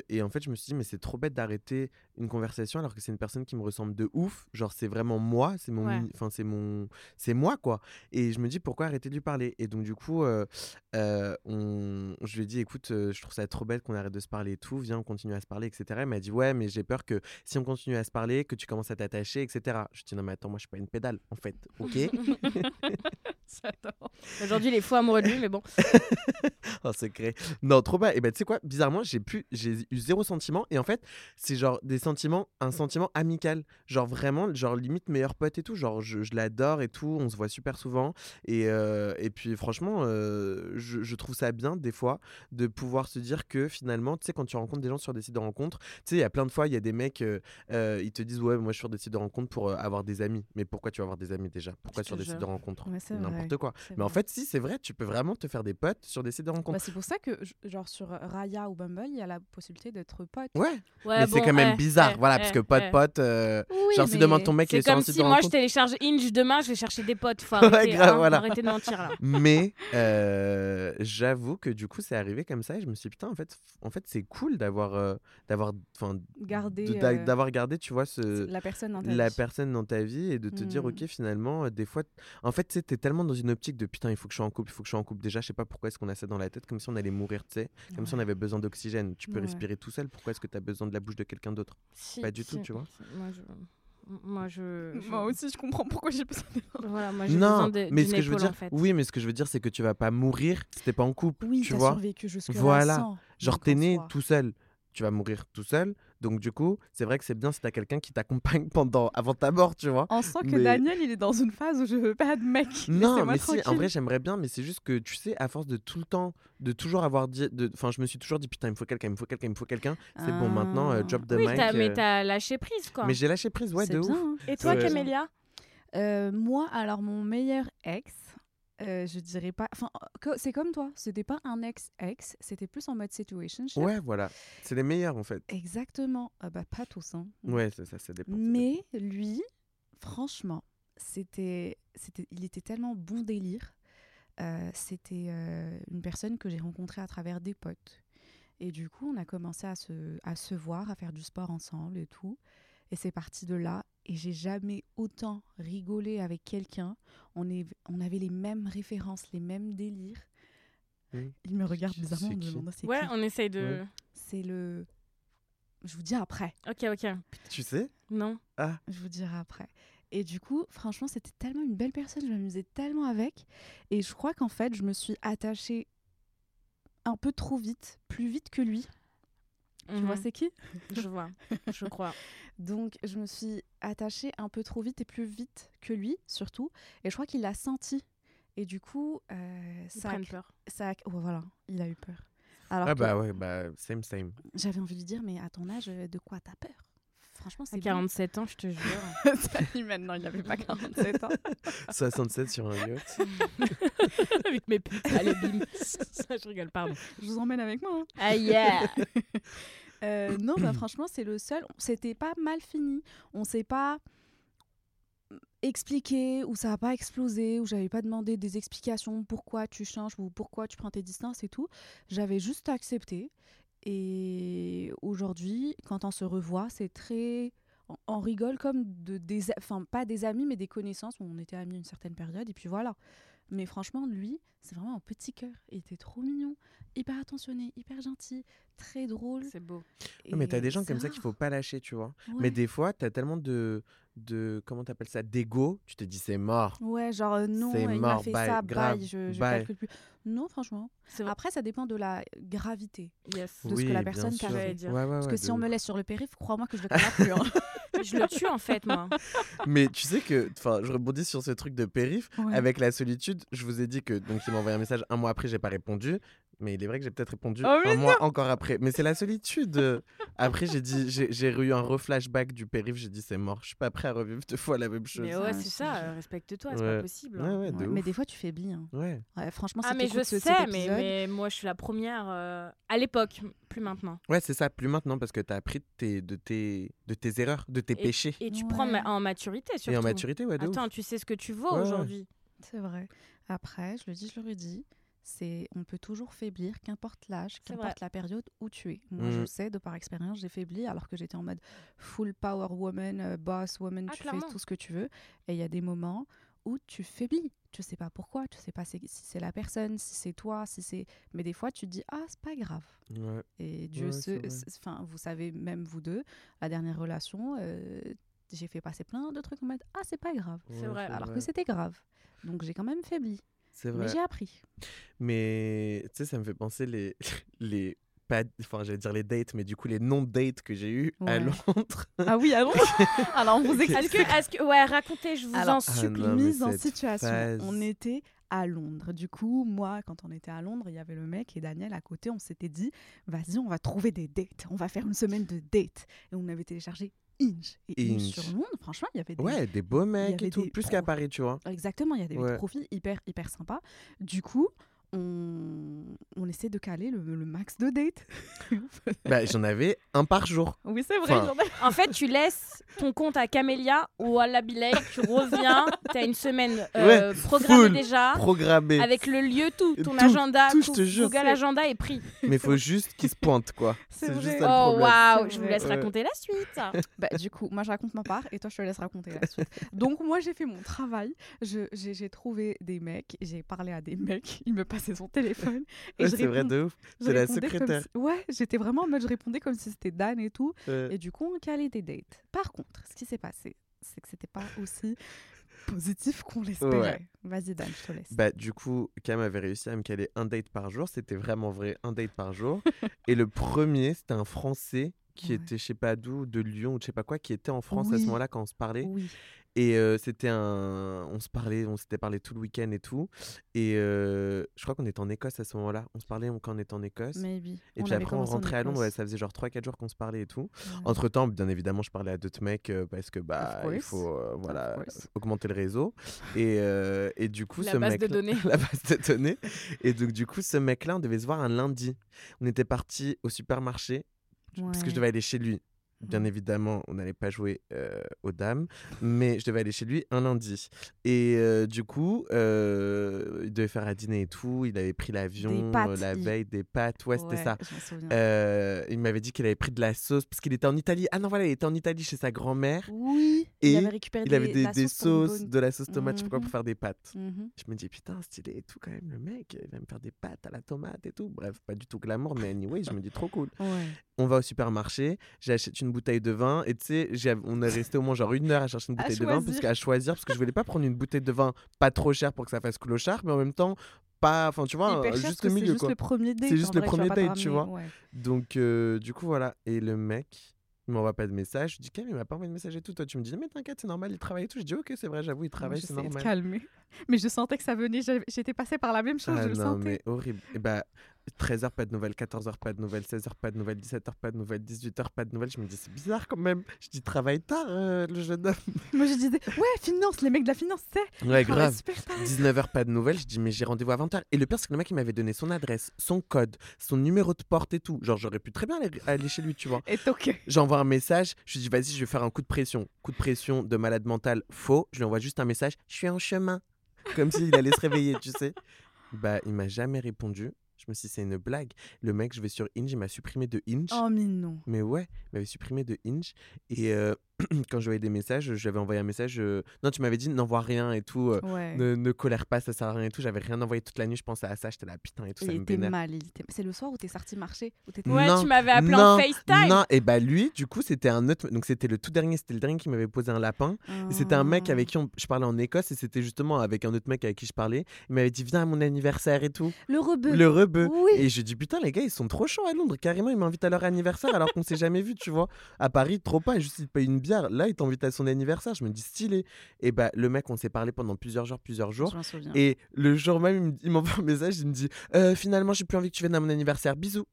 et en fait, je me suis dit, mais c'est trop bête d'arrêter une conversation alors que c'est une personne qui me ressemble de ouf. Genre, c'est vraiment moi, c'est mon, Ouais. enfin, c'est mon, c'est moi, quoi. Et je me dis, pourquoi arrêter de lui parler? Et donc, du coup, on... je lui ai dit, écoute, je trouve ça trop bête qu'on arrête de se parler et tout, viens, on continue à se parler, etc. Elle m'a dit, ouais, mais j'ai peur que si on continue à se parler, que tu commences à t'attacher, etc. Je dit, non, mais attends, moi, je suis pas une pédale, en fait, ok? [laughs] [laughs] J'adore. Aujourd'hui, il est fou amoureux de lui, mais bon. [laughs] En secret. Non, trop bas. Et ben, tu sais quoi, bizarrement, j'ai pu, j'ai eu zéro sentiment. Et en fait, c'est genre des sentiments, un sentiment amical. Genre vraiment, genre limite meilleur pote et tout. Genre, je, je l'adore et tout. On se voit super souvent. Et, euh, et puis, franchement, euh, je, je trouve ça bien, des fois, de pouvoir se dire que finalement, tu sais, quand tu rencontres des gens sur des sites de rencontres, tu sais, il y a plein de fois, il y a des mecs, euh, ils te disent, ouais, moi, je suis sur des sites de rencontres pour avoir des amis. Mais pourquoi tu vas avoir des amis déjà? Pourquoi sur des sites de rencontres? Ouais. N'importe quoi. Mais en fait, si, c'est vrai, tu peux vraiment te faire des potes sur des sites de rencontres. Bah, c'est pour ça que, genre, sur Raya ou Bumble, il y a la possibilité d'être pote. Ouais, Ouais, mais c'est quand même eh, bizarre, eh, voilà, eh, parce que eh. pote-pote, euh, Oui, genre si demande ton mec est C'est sur un comme site si de moi je télécharge Inge demain, je vais chercher des potes. Faut [laughs] Ouais, arrêter, grave, hein, voilà. arrêter de mentir là. Mais euh, j'avoue que du coup, c'est arrivé comme ça et je me suis dit, putain, en fait, en fait c'est cool d'avoir, euh, d'avoir, enfin, Garder de- d'a- euh, d'avoir gardé, tu vois, ce, la personne dans ta la vie. personne dans ta vie et de te dire, Mm. ok, finalement, euh, des fois, en fait, tu sais, t'es tellement dans une optique de putain, il faut que je sois en couple, il faut que je sois en couple. Déjà, je sais pas pourquoi est-ce qu'on a ça dans la tête, comme si on allait mourir, tu sais, comme si on avait besoin d'oxygène. Tu peux Ouais. respirer tout seul, pourquoi est-ce que tu as besoin de la bouche de quelqu'un d'autre? Si, Pas du tout, si, tu vois. Moi, je. Moi, je. je- Moi aussi, je comprends pourquoi j'ai besoin de... Voilà, moi, j'ai Non, besoin de, mais ce que je veux dire, en fait. oui, mais ce que je veux dire, c'est que tu vas pas mourir si t'es pas en couple, Oui, tu t'as vois. survécu jusque Voilà. là Genre, t'es né soi. tout seul, tu vas mourir tout seul. Donc, du coup, c'est vrai que c'est bien si t'as quelqu'un qui t'accompagne [laughs] pendant, avant ta mort, tu vois. On sent que Mais- Daniel, il est dans une phase où je veux pas de mec. Non, mais si, en vrai, j'aimerais bien, mais c'est juste que, tu sais, à force de tout le temps, de toujours avoir dit. de- Enfin, je me suis toujours dit, putain, il me faut quelqu'un, il me faut quelqu'un, il me faut quelqu'un. C'est bon, maintenant, euh, Ah. job de Oui, mais euh, t'as lâché prise, quoi. mais j'ai lâché prise, ouais, de bien, ouf. hein. Et toi. Camélia? Euh, moi, alors mon meilleur ex, euh, je dirais pas. Enfin, c'est comme toi. C'était pas un ex-ex, c'était plus en mode situation. Ouais, voilà. C'est les meilleurs, en fait. Exactement. Ah bah pas tous. Hein. Ouais, ça, ça, ça dépend. ça dépend. Mais lui, franchement, c'était, c'était, il était tellement bon délire. Euh, c'était euh, une personne que j'ai rencontrée à travers des potes. Et du coup, on a commencé à se, à se voir, à faire du sport ensemble et tout. Et c'est parti de là. Et j'ai jamais autant rigolé avec quelqu'un. On, est, on avait les mêmes références, les mêmes délires. Il me regarde bizarrement en me demandant c'est Ouais, qui. on essaye de. Ouais. C'est le. Je vous dis après. Ok, ok. Tu sais? Non. Je vous dirai après. Et du coup, franchement, c'était tellement une belle personne, je m'amusais tellement avec. Et je crois qu'en fait, je me suis attachée un peu trop vite, plus vite que lui. Tu vois, Mhm. c'est qui? Je vois, je [laughs] crois. Donc, je me suis attachée un peu trop vite et plus vite que lui, surtout. Et je crois qu'il l'a senti. Et du coup, euh, ça, a, peur. ça a- oh, voilà, il a eu peur. Alors Ah, que bah ouais, bah, same, same. j'avais envie de lui dire, mais à ton âge, de quoi t'as peur? Franchement, c'est bon. 47 ans, je te jure. [laughs] Salut, maintenant, il n'avait pas 47 ans. [laughs] 67 sur un yacht. [laughs] Avec mes putes, allez, bim. je rigole, pardon. Je vous emmène avec moi. hein. Ah yeah Euh, non, bah, franchement, c'est le seul. C'était pas mal fini. On s'est pas expliqué ou ça a pas explosé ou j'avais pas demandé des explications pourquoi tu changes ou pourquoi tu prends tes distances et tout. J'avais juste accepté. Et aujourd'hui, quand on se revoit, c'est très on- rigole comme de des enfin pas des amis mais des connaissances on était amis une certaine période et puis voilà mais franchement lui c'est vraiment un petit cœur il était trop mignon hyper attentionné hyper gentil très drôle C'est beau. Ouais, mais t'as des gens comme ça qu'il faut pas lâcher, tu vois. Ouais. Mais des fois, t'as tellement de, de comment t'appelles ça, d'ego, tu te dis c'est mort. Ouais, genre euh, non, C'est il m'a mort, fait bye, ça, grave, bye, je, je bye. calcule plus. Non, franchement. C'est vrai. Après, ça dépend de la gravité. Yes. de ce que la personne fait. dire. Ouais, ouais, Parce ouais, que si on ouf. me laisse sur le périph', crois-moi que je le connais plus. hein. [laughs] Je le tue en fait, moi. [laughs] Mais tu sais que, enfin, je rebondis sur ce truc de périph. Ouais. Avec la solitude, je vous ai dit que donc il m'a envoyé un message un mois après, j'ai pas répondu. Mais il est vrai que j'ai peut-être répondu Oh, un mois encore après. Mais c'est la solitude. Après, j'ai dit, j'ai eu un reflashback du périph', j'ai dit c'est mort, je suis pas prêt à revivre deux fois la même chose. Mais ouais, je c'est ça, respecte-toi, c'est Ouais. pas possible. Ouais, hein. ouais, de Ouais, ouf. mais des fois, tu faiblis. hein. Ouais. Ouais, franchement, Ah mais je sais, mais, mais moi je suis la première euh, à l'époque, plus maintenant. Ouais, c'est ça, plus maintenant parce que tu as appris de tes, de, tes, de tes erreurs, de tes péchés. Et tu Ouais. prends ma- en maturité surtout. Et en maturité, ouais, de ouf. Attends, tu sais ce que tu vaux aujourd'hui. C'est vrai. Après, je le dis, je le redis, c'est on peut toujours faiblir, qu'importe l'âge, qu'importe la période où tu es. Moi, je Mm. sais, de par expérience, j'ai faibli alors que j'étais en mode full power woman, euh, boss woman, Ah, tu clairement. fais tout ce que tu veux. Et il y a des moments où tu faiblis. Tu sais pas pourquoi, tu sais pas si si c'est la personne, si c'est toi, si c'est. Mais des fois, tu te dis ah c'est pas grave. Ouais. Et Dieu Ouais, sait, enfin vous savez même vous deux, la dernière relation, euh, j'ai fait passer plein de trucs en mode ah c'est pas grave. C'est Ouais, vrai, Alors vrai. que c'était grave. Donc j'ai quand même faibli. C'est Mais vrai. j'ai appris. Mais tu sais, ça me fait penser les, [laughs] les pas, enfin, j'allais dire les dates, mais du coup, les non-dates que j'ai eu à. Londres. Ah oui, alors, [laughs] alors on vous Est-ce explique. que, est-ce que, ouais, racontez, je vous Alors, en Ah supplie. non, mais mise en situation. phase. On était à Londres. Du coup, moi, quand on était à Londres, il y avait le mec et Daniel à côté. On s'était dit, vas-y, on va trouver des dates. On va faire une semaine de dates. Et on avait téléchargé Inch. Et Inch, Inch. sur Londres, franchement, il y avait des... Ouais, des beaux mecs et tout, des plus qu'à. Paris, tu vois. Exactement, il y avait des Ouais. profils hyper, hyper sympas. Du coup, on, on essaie de caler le, le max de dates. [laughs] Bah, j'en avais un par jour. oui, c'est vrai. Enfin, En fait, tu laisses ton compte à Camélia ou à Labilay, tu reviens, t'as une semaine euh, programmée full. déjà, Programmé. avec le lieu, tout, ton Tout, agenda, tout, je te jure. Google Agenda est pris. Mais faut juste qu'ils se pointent, quoi. [laughs] C'est juste ça le Oh waouh, je vous laisse Ouais. raconter la suite. [laughs] Bah, du coup, moi je raconte ma part et toi je te laisse raconter la suite. Donc moi j'ai fait mon travail, Je- j'ai j'ai trouvé des mecs, j'ai parlé à des mecs, ils me passaient son téléphone Ouais, c'est vrai de ouf. C'est la secrétaire. si- Ouais, j'étais vraiment en mode je répondais comme si c'était Dan et tout Ouais. et du coup on calait des dates. Par contre, ce qui s'est passé, c'est que c'était pas aussi positif qu'on l'espérait. Vas-y Dan, je te laisse. Bah, du coup, Cam avait réussi à me caler un date par jour. C'était vraiment vrai, un date par jour. et le premier, c'était un Français qui Ouais. était, je sais pas d'où, de Lyon ou je sais pas quoi, qui était en France à ce moment-là quand on se parlait. oui. Et euh, c'était un. On se parlait, on s'était parlé tout le week-end et tout. Et euh, je crois qu'on était en Écosse à ce moment-là. On se parlait quand on était en Écosse. Maybe. Et puis avait après, on rentrait à Londres. Ouais, ça faisait genre 3-4 jours qu'on se parlait et tout. Ouais. Entre temps, bien évidemment, je parlais à d'autres mecs euh, parce que bah, il faut euh, voilà, augmenter le réseau. Et, et du coup, La ce base de données. [laughs] la base de données. Et donc, du coup, ce mec-là, on devait se voir un lundi. On était parti au supermarché parce que je devais aller chez lui. Bien Ouais. évidemment, on n'allait pas jouer euh, aux dames, mais je devais aller chez lui un lundi. Et euh, du coup, euh, il devait faire à dîner et tout. Il avait pris l'avion la il- veille, des pâtes. Ouais, c'était ça. il m'avait dit qu'il avait pris de la sauce parce qu'il était en Italie. Ah non, voilà, il était en Italie chez sa grand-mère. Oui, Et il avait récupéré Il avait des, sauces, bonne- de la sauce tomate, je sais pas quoi, pour Mhm. faire des pâtes. Mhm. Je me dis, putain, stylé et tout, quand même, le mec, il va me faire des pâtes à la tomate et tout. Bref, pas du tout glamour, mais anyway, je me dis, trop cool. Ouais. On va au supermarché, j'achète une bouteille de vin, et tu sais, on est resté au moins genre une heure à chercher une bouteille de vin, parce choisir. qu'à choisir, parce que je voulais pas prendre une bouteille de vin pas trop chère pour que ça fasse clochard, mais en même temps, pas, enfin, tu vois, juste le milieu, C'est juste le premier date. C'est juste le premier date, tu vois. Donc, euh, du coup, voilà. Et le mec, il m'envoie pas de message. Je dis, Cam, il m'a pas envoyé de message et tout. Toi, tu me dis, mais t'inquiète, c'est normal, il travaille et tout. Je dis, ok, c'est vrai, j'avoue, il travaille, c'est normal. calmer. Mais je sentais que ça venait. J'étais passée par la même chose, Ah je le non, sentais. mais horrible. Et bah, 13h, pas de nouvelles, 14h, pas de nouvelles, 16h, pas de nouvelles, 17h, pas de nouvelles, 18h, pas de nouvelles. Je me dis, c'est bizarre quand même. Je dis, travaille tard, euh, le jeune homme. [laughs] Moi, je disais, ouais, finance, les mecs de la finance, c'est. Ouais, grave. super tard. 19h, pas de nouvelles. Je dis, mais j'ai rendez-vous à 20h. Et le pire, c'est que le mec, il m'avait donné son adresse, son code, son numéro de porte et tout. Genre, j'aurais pu très bien aller, aller chez lui, tu vois. Et ok. J'envoie un message, je lui dis vas-y, je vais faire un coup de pression. Coup de pression de malade mental faux. Je lui envoie juste un message, je suis en chemin. Comme s'il allait se réveiller, tu sais. Bah, il m'a jamais répondu. Je me suis dit, c'est une blague. Le mec, je vais sur Inge, il m'a supprimé de Inge. Oh, mais non. Mais ouais, il m'avait supprimé de Inge. Et euh, [clears throat] quand je voyais des messages, je lui avais envoyé un message. euh, Non, tu m'avais dit n'envoie rien et tout. euh, Ouais. ne, ne colère pas, ça sert à rien et tout. J'avais rien envoyé toute la nuit, je pensais à ça. J'étais là, putain et tout, Il ça me était vénère. mal. était- C'est le soir où t'es sorti marcher. Où Ouais, Non, tu m'avais appelé non, en FaceTime. Non, et bah lui, du coup, c'était un autre. Donc c'était le tout dernier, c'était le dernier qui m'avait posé un lapin. Et c'était un mec Ah. avec qui on- je parlais en Écosse et c'était justement avec un autre mec avec qui je parlais. Il m'avait dit viens à mon anniversaire et tout. Le rebeu. Le rebeu. Oui. Et j'ai dit putain les gars ils sont trop chauds à Londres. Carrément ils m'invitent à leur anniversaire alors qu'on s'est jamais vu tu vois. À Paris trop pas juste il te paye une bière. Là il t'invite à son anniversaire. Je me dis stylé. Et bah le mec on s'est parlé pendant plusieurs jours plusieurs jours. Et le jour même il me- il m'envoie un message il me dit Euh, finalement j'ai plus envie que tu viennes à mon anniversaire. Bisous.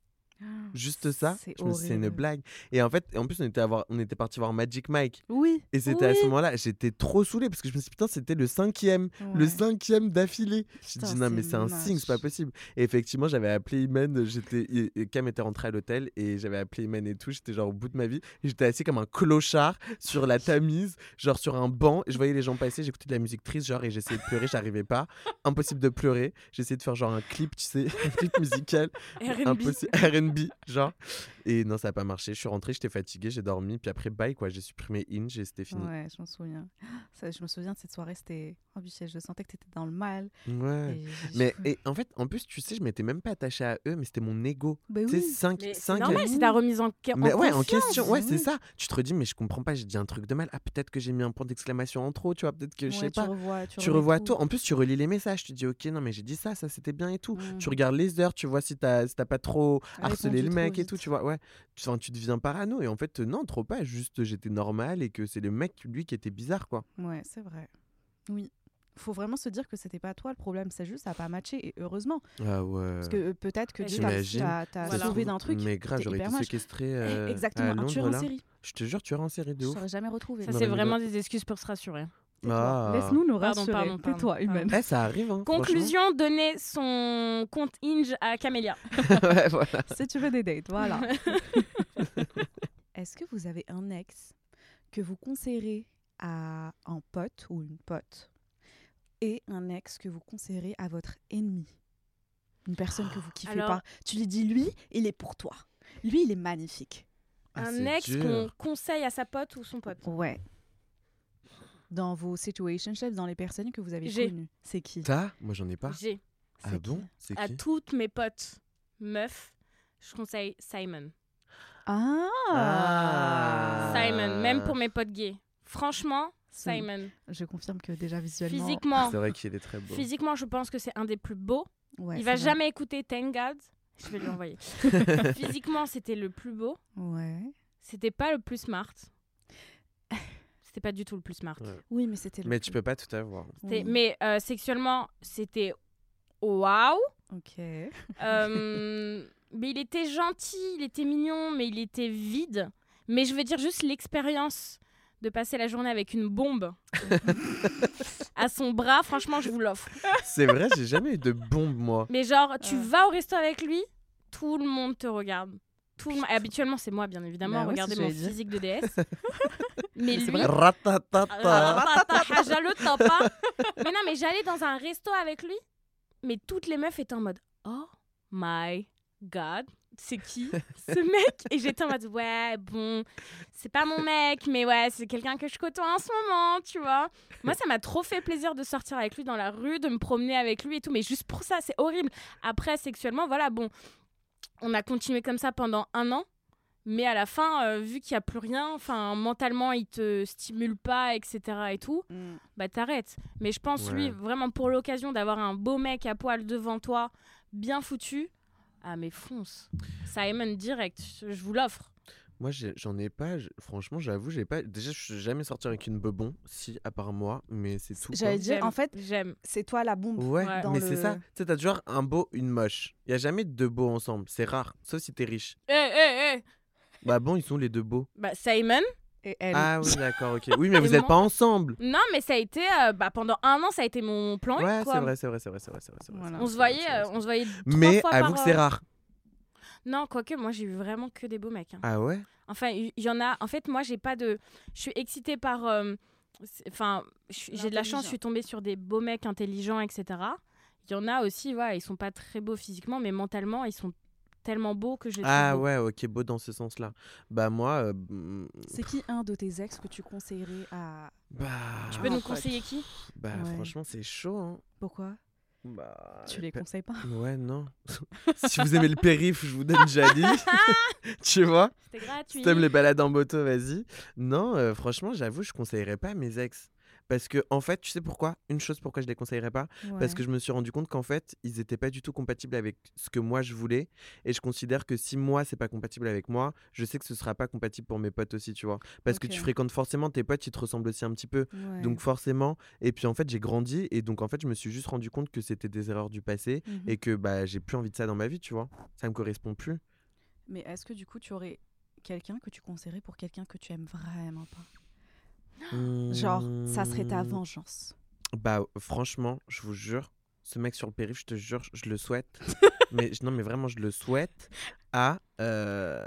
Juste ça, C'est je me suis dit, c'est une blague. Et en fait, en plus, on était, à voir- on était parti voir Magic Mike. Oui. Et c'était à ce moment-là, j'étais trop saoulé parce que je me suis dit, putain, c'était le cinquième. Le cinquième d'affilée. Je Putain, dit non, mais c'est un signe, c'est pas possible. Et effectivement, j'avais appelé Imen, j'étais, Cam était rentré à l'hôtel et j'avais appelé Imen et tout. J'étais genre au bout de ma vie. J'étais assis comme un clochard sur la Tamise, genre sur un banc. Et je voyais les gens passer, j'écoutais de la musique triste, genre, et j'essayais de pleurer, j'arrivais pas. Impossible de pleurer. J'essayais de faire genre un clip, tu sais, [laughs] un clip musical. R&B. Genre. Et non, ça n'a pas marché. Je suis rentré, j'étais fatigué, j'ai dormi. Puis après, bye, quoi. J'ai supprimé Inge et c'était fini. Ouais, je m'en souviens. [gasps] Ça, je me souviens de cette soirée, c'était. Oh, je sentais que t'étais dans le mal. Ouais. Et Mais et en fait, en plus, tu sais, je m'étais même pas attaché à eux, mais c'était mon ego. Bah Tu sais, oui. 5 Mais c'est 5 normal, c'est ta remise en, en Mais ouais, en question, ouais, oui. c'est ça. Tu te redis, mais je comprends pas, j'ai dit un truc de mal. Ah, peut-être que j'ai mis un point d'exclamation en trop, tu vois, peut-être que je sais tu pas. revois, tu revois tout. tout. En plus, tu relis les messages. Tu dis, ok, non, mais j'ai dit ça, ça c'était bien et tout. Mm. Tu regardes les heures, tu vois si t'as si t'as pas trop harcelé Répondu le mec et tout, tu vois. Ouais. Tu, enfin, tu deviens parano. Et en fait, non, trop pas. Juste, j'étais normal et que c'est le mec, lui, qui était bizarre, quoi. Ouais, c'est vrai. Oui. Faut vraiment se dire que c'était pas toi le problème, c'est juste ça a pas matché et heureusement. Ah ouais. Parce que euh, peut-être que Ouais, Dieu t'a- T'imagines t'a t'a Voilà. sauvé d'un truc. Mais grave, j'aurais été séquestré Eh, euh, Exactement, à un Londres, tueur en série. Je te jure, tueur en série de Je ouf. saurais jamais retrouvé. Ça, c'est vraiment des excuses pour se rassurer. Ah. Laisse-nous nous Pardon, rassurer. pardon, pardon, Tais-toi, pardon. humaine. Eh, ça arrive, hein. Conclusion, donner son compte Inge à Camélia. [laughs] ouais, voilà. [laughs] si tu veux des dates, voilà. [laughs] Est-ce que vous avez un ex que vous conseillerez à un pote ou une pote et un ex que vous conseillerez à votre ennemi? Une personne que vous kiffez Alors- pas. Tu lui dis, lui, il est pour toi. Lui, il est magnifique. Ah, un ex qu'on conseille à sa pote ou son pote? Ouais. Dans vos situationships, dans les personnes que vous avez J'ai. connues. C'est qui? T'as? Moi, j'en ai pas. J'ai Ah C'est qui? Bon C'est à qui? toutes mes potes meufs, je conseille Simon. Ah, Ah. Simon, même pour mes potes gays. Franchement, Simon. Je confirme que déjà visuellement. Physiquement, C'est vrai qu'il est très beau. physiquement, je pense que c'est un des plus beaux. Ouais, Il va vrai. jamais écouter Thank God. Je vais lui envoyer. [laughs] Physiquement, c'était le plus beau. Ouais. C'était pas le plus smart. C'était pas du tout le plus smart. Ouais. Oui, mais c'était. le Mais tu peux pas tout avoir. Oui. Mais euh, sexuellement, c'était waouh. Ok. Euh, [laughs] mais il était gentil, il était mignon, mais il était vide. Mais je veux dire juste l'expérience de passer la journée avec une bombe [laughs] à son bras, franchement, je vous l'offre. C'est vrai, j'ai jamais eu de bombe, moi. Mais genre, tu vas au resto avec lui, tout le monde te regarde. Tout le monde- et habituellement, c'est moi, bien évidemment. Bah ouais, Regardez mon physique de déesse. [laughs] mais C'est lui, vrai. Ratatata. Le. Mais non, mais j'allais dans un resto avec lui, mais toutes les meufs étaient en mode Oh my god, c'est qui ce [laughs] mec? Et j'étais en mode Ouais, bon, c'est pas mon mec, mais ouais, c'est quelqu'un que je côtoie en ce moment, tu vois. Moi, ça m'a trop fait plaisir de sortir avec lui dans la rue, de me promener avec lui et tout, mais juste pour ça, c'est horrible. Après, sexuellement, voilà, bon, on a continué comme ça pendant un an. Mais à la fin, euh, vu qu'il n'y a plus rien, enfin mentalement il te stimule pas, etc. et tout, Mm. bah t'arrêtes. Mais je pense, lui, vraiment pour l'occasion d'avoir un beau mec à poil devant toi, bien foutu, ah mais fonce. Simon direct, je je vous l'offre. Moi, j'en ai pas. Franchement, j'avoue, j'ai pas. Déjà, je suis jamais sorti avec une bebon, si, à part moi, mais c'est tout. J'allais dire, en fait, j'aime. c'est toi la bombe. Ouais, Ouais. dans mais le- c'est ça. Tu sais, t'as toujours un beau, une moche. Il y a jamais deux beaux ensemble. C'est rare, sauf si t'es riche. Eh, eh, eh Bah bon, ils sont les deux beaux. Bah Simon Et elle. Ah oui, d'accord, ok. Oui, [laughs] mais vous êtes moi pas ensemble. Non, mais ça a été, euh, bah pendant un an, ça a été mon plan. Ouais, c'est vrai, c'est vrai, c'est vrai, c'est vrai, c'est vrai. c'est vrai, On vrai, se voyait, euh, on se voyait Mais avoue par, que c'est euh, rare. Non, quoique, moi j'ai eu vraiment que des beaux mecs. hein. Ah ouais? Enfin, il y, en a. En fait, moi, j'ai pas de. Je suis excitée par. euh, c'est- Enfin, je suis- j'ai de la chance, je suis tombée sur des beaux mecs intelligents, etc. Il y en a aussi, voilà, ils sont pas très beaux physiquement, mais mentalement, ils sont tellement beaux que je les trouve Ah beaux. ouais, ok, beau dans ce sens-là. Bah moi, euh, mm, C'est qui un de tes ex que tu conseillerais à. bah, Tu peux Ah, nous pote. conseiller qui? bah Ouais. franchement, c'est chaud. Hein. Pourquoi? Bah, Tu les pe- conseilles pas Ouais, non. [laughs] si vous aimez le périph', je vous donne Jali. [laughs] tu vois? C'était gratuit. Si t'aimes les balades en moto, vas-y. Non, euh, franchement, j'avoue, je conseillerais pas à mes ex. Parce que, en fait, tu sais pourquoi? Une chose pourquoi je les conseillerais pas Parce que je me suis rendu compte qu'en fait, ils étaient pas du tout compatibles avec ce que moi je voulais. Et je considère que si moi, c'est pas compatible avec moi, je sais que ce sera pas compatible pour mes potes aussi, tu vois? Parce que tu fréquentes forcément tes potes, ils te ressemblent aussi un petit peu. Donc forcément, et puis en fait j'ai grandi et donc en fait je me suis juste rendu compte que c'était des erreurs du passé Mhm. et que bah j'ai plus envie de ça dans ma vie, tu vois? Ça me correspond plus. Mais est-ce que du coup, tu aurais quelqu'un que tu conseillerais pour quelqu'un que tu aimes vraiment pas? Genre, ça serait ta Hmm. vengeance. Bah, franchement, je vous jure, ce mec sur le périph', je te jure, je le souhaite. [laughs] mais non, mais vraiment, je le souhaite à, euh,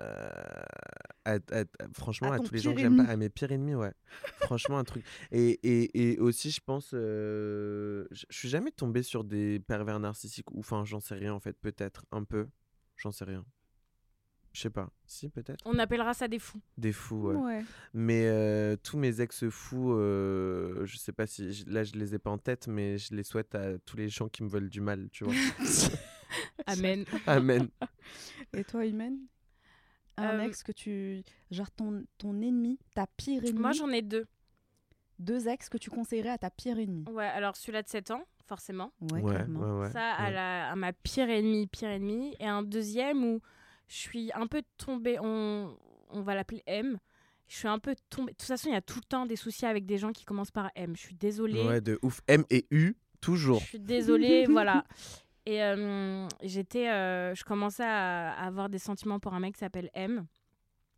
à- à- à- franchement, À tous les gens que j'aime pas, à mes pires ennemis, ouais. franchement, un truc. Et, et, et aussi, je pense, euh, je suis jamais tombé sur des pervers narcissiques ou, enfin, j'en sais rien en fait, peut-être un peu, j'en sais rien. Je sais pas, si peut-être. On appellera ça des fous. Des fous, ouais. Ouais. Mais euh, tous mes ex-fous, euh, je sais pas si je- là je les ai pas en tête, mais je les souhaite à tous les gens qui me veulent du mal, tu vois. [laughs] Amen. [laughs] Amen. Et toi, Imen? Un Euh, ex que tu. Genre ton, ton ennemi, ta pire ennemie? Moi, j'en ai deux. Deux ex que tu conseillerais à ta pire ennemie? Ouais, alors celui-là de 7 ans, forcément. Ouais, Ouais, clairement. ouais, ouais. ça, à, la- à ma pire ennemie, pire ennemie. Et un deuxième où je suis un peu tombée, on, on va l'appeler M. Je suis un peu tombée. De toute façon, il y a tout le temps des soucis avec des gens qui commencent par M. Je suis désolée. Ouais, de ouf. M et U, toujours. Je suis désolée, [laughs] voilà. Et euh, j'étais, euh, je commençais à, à avoir des sentiments pour un mec qui s'appelle M.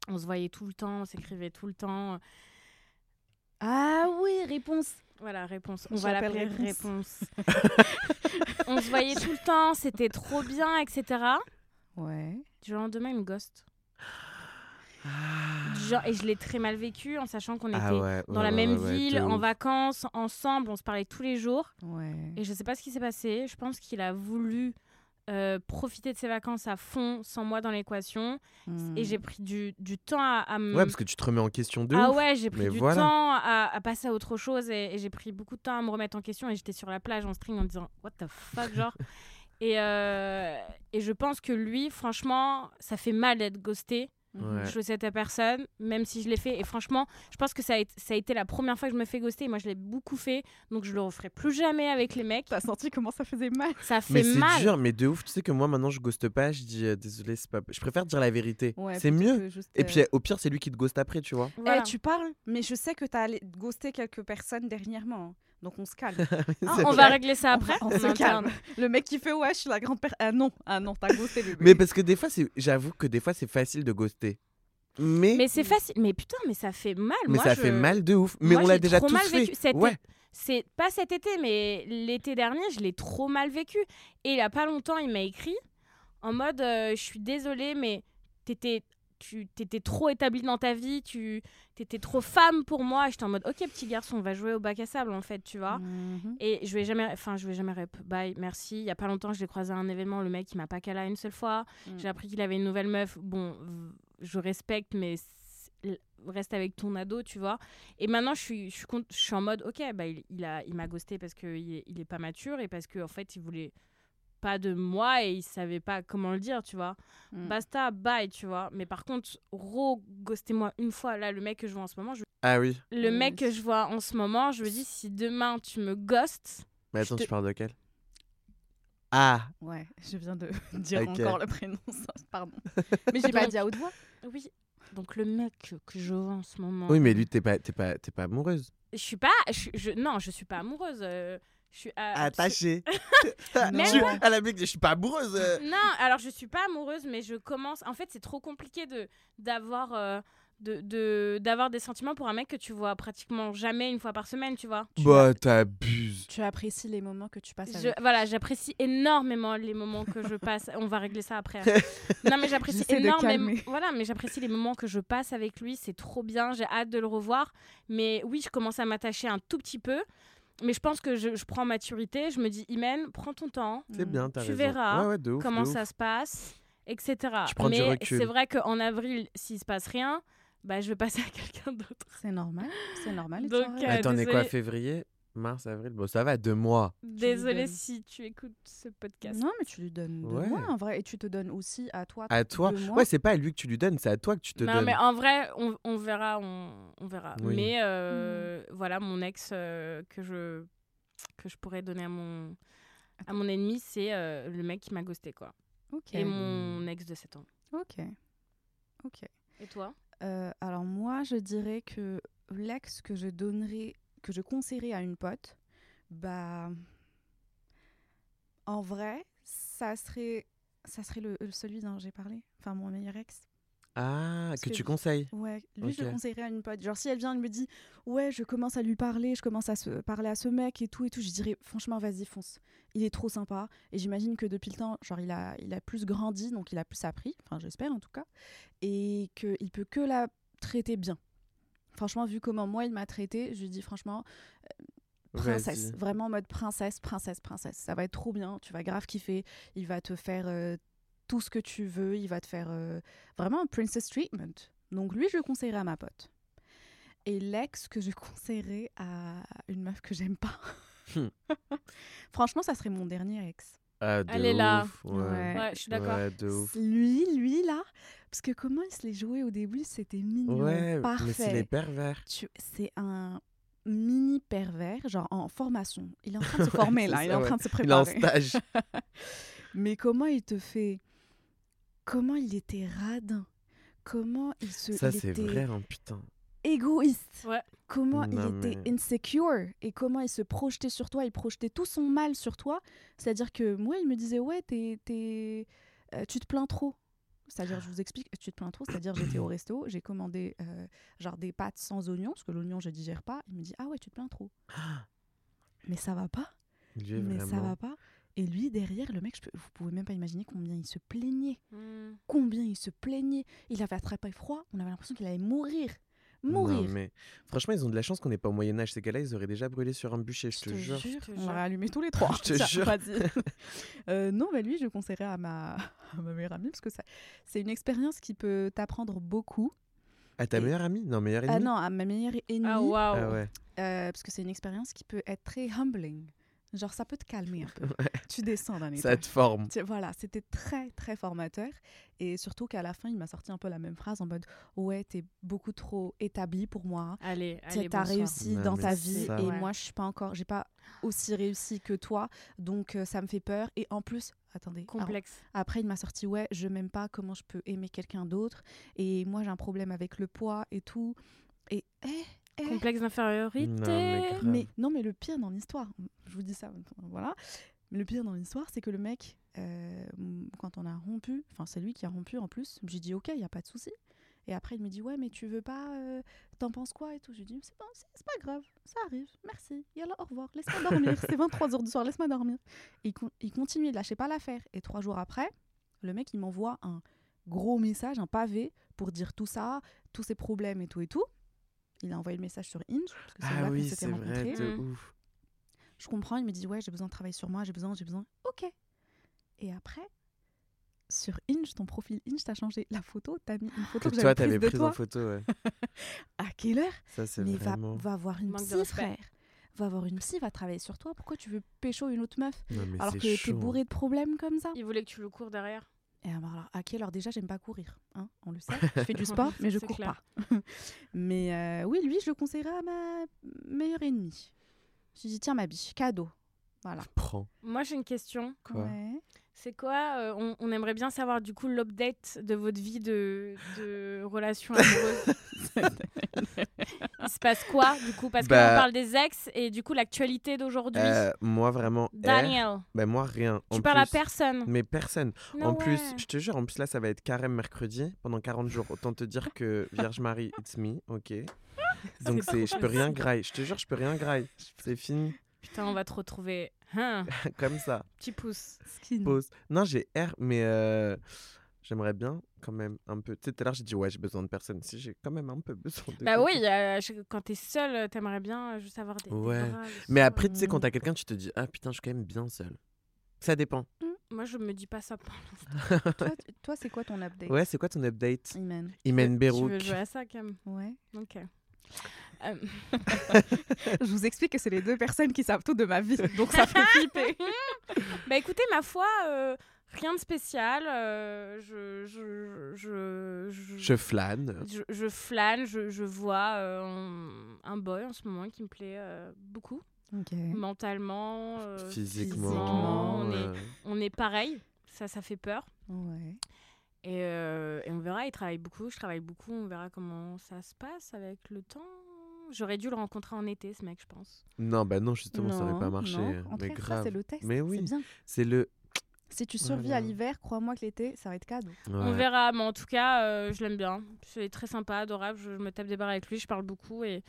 On se voyait tout le temps, on s'écrivait tout le temps. Ah oui, réponse. Voilà, réponse. On va s'appelle l'appeler réponse. réponse. [laughs] on se voyait tout le temps, c'était trop bien, etc. Ouais. Du lendemain, il me ghost. Genre, et je l'ai très mal vécu en sachant qu'on était Ah ouais, dans ouais, la ouais, même ville, en vacances, ensemble, on se parlait tous les jours. Et je sais pas ce qui s'est passé. Je pense qu'il a voulu euh, profiter de ses vacances à fond sans moi dans l'équation. Hmm. Et j'ai pris du, du temps à, à me. Ouais, parce que tu te remets en question de ah ouf. ouais, j'ai pris du voilà. temps à, à passer à autre chose et, et j'ai pris beaucoup de temps à me remettre en question et j'étais sur la plage en string en disant what the fuck genre [laughs] et, euh, et je pense que lui franchement ça fait mal d'être ghosté. Ouais. je le souhaite à personne même si je l'ai fait et franchement je pense que ça a, été, ça a été la première fois que je me fais ghoster et moi je l'ai beaucoup fait donc je le referai plus jamais avec les mecs T'as senti comment ça faisait mal ça fait Mais c'est mal dur, mais de ouf. Tu sais que moi maintenant je ghoste pas, je dis euh, désolé, c'est pas. Je préfère dire la vérité. Ouais, c'est mieux. Et euh, puis au pire, c'est lui qui te ghost après, tu vois. Voilà. Eh, tu parles, mais je sais que t'as allé ghoster quelques personnes dernièrement. Donc on se calme. [laughs] Ah, on vrai. va régler ça après on se calme. Le mec qui fait ouais, je suis la grande personne. Ah non, ah non, t'as ghosté le Mais parce que des fois, c'est. J'avoue que des fois, c'est facile de ghoster. Mais. mais c'est facile mais putain mais ça fait mal mais Moi, ça je- fait mal de ouf. Mais Moi, on l'a déjà trop tous mal fait. vécu. Cet Ouais. C'est pas cet été, mais l'été dernier, je l'ai trop mal vécu. Et il y a pas longtemps, il m'a écrit en mode euh, Je suis désolée, mais t'étais. Tu t'étais trop établi dans ta vie, tu t'étais trop femme pour moi. J'étais en mode, ok, petit garçon, on va jouer au bac à sable, en fait, tu vois. Mhm. Et je vais jamais, enfin, je vais jamais rep. Bye, merci. Il y a pas longtemps, je l'ai croisé à un événement, le mec, il m'a pas cala une seule fois. Mm. J'ai appris qu'il avait une nouvelle meuf. Bon, je respecte, mais reste avec ton ado, tu vois. Et maintenant, je suis, je suis, cont- je suis en mode, ok, bah, il, il a, il m'a ghosté parce qu'il est, il est pas mature et parce qu'en en fait, il voulait pas de moi et il savait pas comment le dire, tu vois. Mm. Basta, bye, tu vois. Mais par contre, re-ghostez-moi une fois. Là, le mec que je vois en ce moment, je- Ah oui. le Oui. mec que je vois en ce moment, je me dis, si demain tu me ghostes, Mais attends, te- tu parles de quel? Ah Ouais, je viens de [laughs] dire encore le prénom, ça, pardon. [laughs] Mais j'ai pas dit à haute voix. oui. Donc le mec que je vois en ce moment. Oui, mais lui, t'es pas, t'es pas, t'es pas amoureuse. Je suis pas. Je, je- non, je suis pas amoureuse. euh, je suis à- Attachée. [laughs] [laughs] Non. Tu- à la mec, je suis pas amoureuse. euh. Non, alors je suis pas amoureuse, mais je commence. En fait, c'est trop compliqué de d'avoir euh, de de- d'avoir des sentiments pour un mec que tu vois pratiquement jamais une fois par semaine, tu vois. Tu Bah, t'abuses. Tu apprécies les moments que tu passes Je- avec. voilà, j'apprécie énormément les moments que je passe. [laughs] On va régler ça après. Non, mais j'apprécie énormément. Voilà, mais j'apprécie les moments que je passe avec lui. C'est trop bien. J'ai hâte de le revoir. Mais oui, je commence à m'attacher un tout petit peu. Mais je pense que je, je prends maturité. Je me dis, Imen, prends ton temps. C'est bien, t'as Tu raison. verras Ouais, ouais, de ouf, comment ça se passe, etc. Tu Mais recul. c'est vrai qu'en avril, s'il se passe rien, bah, je vais passer à [laughs] quelqu'un d'autre. C'est normal, c'est normal. Donc, euh, Attends, on est quoi. Février? Mars, avril Bon, ça va, deux mois. Désolée donnes. si tu écoutes ce podcast. Non, mais tu lui donnes deux Ouais. mois en vrai, et tu te donnes aussi à toi. À toi deux mois. Ouais, c'est pas à lui que tu lui donnes, c'est à toi que tu te non, donnes. mais en vrai, on, on verra, on, on verra. Oui. Mais euh, voilà, mon ex euh, que je que je pourrais donner à mon à mon ennemi, c'est euh, le mec qui m'a ghosté quoi. Ok. Et mon ex de 7 ans. Ok. Ok. Et toi? Euh, alors moi, je dirais que l'ex que je donnerais, que je conseillerais à une pote, bah, en vrai, ça serait ça serait le, celui dont j'ai parlé. Enfin, mon meilleur ex. Ah, que que- tu conseilles. Ouais, lui, je le conseillerais à une pote. Genre, si elle vient, elle me dit, ouais, je commence à lui parler, je commence à se parler à ce mec et tout et tout, je dirais, franchement, vas-y, fonce. Il est trop sympa. Et j'imagine que depuis le temps, genre, il a, il a plus grandi, donc il a plus appris, enfin, j'espère en tout cas, et qu'il peut que la traiter bien. Franchement, vu comment moi il m'a traité, je lui dis, franchement, princesse, Vas-y. vraiment en mode princesse, princesse, princesse. Ça va être trop bien, tu vas grave kiffer. Il va te faire euh, tout ce que tu veux, il va te faire euh, vraiment un princess treatment. Donc lui, je le conseillerais à ma pote. Et l'ex que je [laughs] conseillerais à une meuf que j'aime pas. Hmm. [laughs] Franchement, ça serait mon dernier ex. Ah, de Elle est là. ouf, Ouais. Ouais. Ouais, je suis d'accord. Ouais. Lui, lui là, parce que comment il se les jouait au début, c'était mignon, Ouais, parfait. mais c'est les pervers. Tu- C'est un mini pervers, genre en formation. Il est en train de se [laughs] former là, il est ça, en ouais. train de se Il est en préparer. stage. [laughs] Mais comment il te fait Comment il était radin? Comment il se Ça, il c'est était vrai, hein, putain. égoïste Ouais. Comment Non, il était mais- insecure et comment il se projetait sur toi, il projetait tout son mal sur toi. C'est-à-dire que moi, il me disait ouais, t'es, t'es- euh, tu te plains trop. C'est-à-dire, je vous explique, tu te plains trop. C'est-à-dire, j'étais au [coughs] resto, j'ai commandé euh, genre des pâtes sans oignon parce que l'oignon je digère pas. Il me dit ah ouais, tu te plains trop. [gasps] Mais ça va pas. Lui, Mais ça va pas. Et lui, derrière, le mec, je peux, vous pouvez même pas imaginer combien il se plaignait. Hmm. Combien il se plaignait. Il avait attrapé froid. On avait l'impression qu'il allait mourir. Non, Mourir. mais franchement, ils ont de la chance qu'on n'est pas au Moyen-Âge. Ces gars-là, ils auraient déjà brûlé sur un bûcher, je te jure. On l'aurait allumé tous les [laughs] trois. Je te jure. [laughs] Euh, non, mais lui, je conseillerais à ma, [laughs] à ma meilleure amie parce que ça, c'est une expérience qui peut t'apprendre beaucoup. À ta Et- meilleure amie? Non, meilleure Ah ennemie? non, à ma meilleure ennemie. Ah, waouh. Ah ouais. euh, parce que c'est une expérience qui peut être très humbling. Genre, ça peut te calmer un peu. [laughs] Ouais. Tu descends d'un Ça étage. te forme. Tu- Voilà, c'était très très formateur et surtout qu'à la fin il m'a sorti un peu la même phrase en mode ouais t'es beaucoup trop établi pour moi, Allez, Tu allez, t'as réussi Non, dans ta vie ça. et Ouais. moi je suis pas encore, j'ai pas aussi réussi que toi donc euh, ça me fait peur et en plus attendez alors, Complexe. après il m'a sorti ouais je m'aime pas comment je peux aimer quelqu'un d'autre et moi j'ai un problème avec le poids et tout et eh, Complexe d'infériorité. Non, mais non, mais le pire dans l'histoire, je vous dis ça, voilà. Mais le pire dans l'histoire, c'est que le mec, euh, quand on a rompu, enfin c'est lui qui a rompu en plus. J'ai dit ok, il y a pas de souci. Et après il me dit ouais, mais tu veux pas, euh, t'en penses quoi et tout? J'ai dit c'est bon, c'est pas grave, ça arrive, merci. Et alors au revoir, laisse-moi dormir. [laughs] c'est 23 heures du soir, laisse-moi dormir. Et il, con- il continue, il lâchait pas l'affaire. Et trois jours après, le mec il m'envoie un gros message, un pavé pour dire tout ça, tous ses problèmes et tout et tout. Il a envoyé le message sur Inge parce que là Ah oui, c'est vrai, de Mm. ouf. Je comprends, il me dit ouais, j'ai besoin de travailler sur moi, j'ai besoin, j'ai besoin. Ok. Et après, sur Inge, ton profil Inge, t'as changé la photo, t'as mis une photo Que que, toi, j'avais t'avais prise en photo, ouais. [laughs] À quelle heure? Ça, c'est Mais va, vraiment. va voir une psy, frère. Va voir une psy, va travailler sur toi. Pourquoi tu veux pécho une autre meuf Non, alors que t'es chaud. bourré de problèmes comme ça? Il voulait que tu le cours derrière. Et alors, alors, à quelle heure déjà j'aime pas courir, hein On le sait. Je fais du [laughs] sport, mais je cours clair. pas. [laughs] mais euh, oui, lui, je le conseillerais à ma meilleure ennemie. Je lui dis tiens ma biche, cadeau. Voilà. Prends. Moi, j'ai une question. Quoi? Ouais. C'est quoi euh, on, on aimerait bien savoir du coup l'update de votre vie de, de relation amoureuse? [laughs] [laughs] Il se passe quoi du coup? Parce que Bah- qu'on parle des ex et du coup l'actualité d'aujourd'hui. Euh, moi, vraiment. eh, Daniel, ben, moi, rien. tu En parles à personne. Mais personne. No en plus, je te jure, en plus là, ça va être carême mercredi pendant 40 jours. Autant te dire que Vierge Marie, it's me, ok? [laughs] Donc C'est je peux rien graille. Je te jure, je peux rien graille. C'est fini, Putain, on va te retrouver. Hein, [laughs] comme ça. petit pouce. Skin. Pause. Non, j'ai R, mais euh, j'aimerais bien quand même un peu. Tu sais, tout à l'heure, j'ai dit ouais, j'ai besoin de personne. Si j'ai quand même un peu [laughs] besoin de. Bah oui, euh, je- quand t'es seul, euh, t'aimerais bien euh, juste avoir des, des Ouais. bras, Mais soir. après, tu sais, quand t'as quelqu'un, tu te dis ah putain, je suis quand même bien seul. Ça dépend. Moi, je me dis pas ça pour l'instant. [laughs] toi, toi, c'est quoi ton update? Ouais, c'est quoi ton update? Imen. Imen Tu Berouk. veux jouer à ça, Cam Ouais. Ok. Euh, [laughs] Je vous explique que c'est les deux personnes qui savent tout de ma vie, donc ça fait flipper. Bah écoutez, ma foi, euh, rien de spécial. euh, je, je, je, je, Je flâne. je- je flâne, je, je vois euh, un, boy en ce moment qui me plaît euh, beaucoup. Ok. Mentalement, euh, Physiquement. on, est, on est pareil. Ça, ça fait peur. Ouais. Et, euh, et on verra, il travaille beaucoup, je travaille beaucoup, on verra comment ça se passe avec le temps. J'aurais dû le rencontrer en été, ce mec, je pense. Non, bah non, justement, ça aurait pas marché. non. En Mais tout cas, ça, grave. c'est le test. Mais C'est oui. bien. C'est le. Si tu survis à l'hiver, crois-moi que l'été, ça va être cadeau. On verra, mais en tout cas, euh, je l'aime bien. C'est très sympa, adorable. Je me tape des barres avec lui, je parle beaucoup et,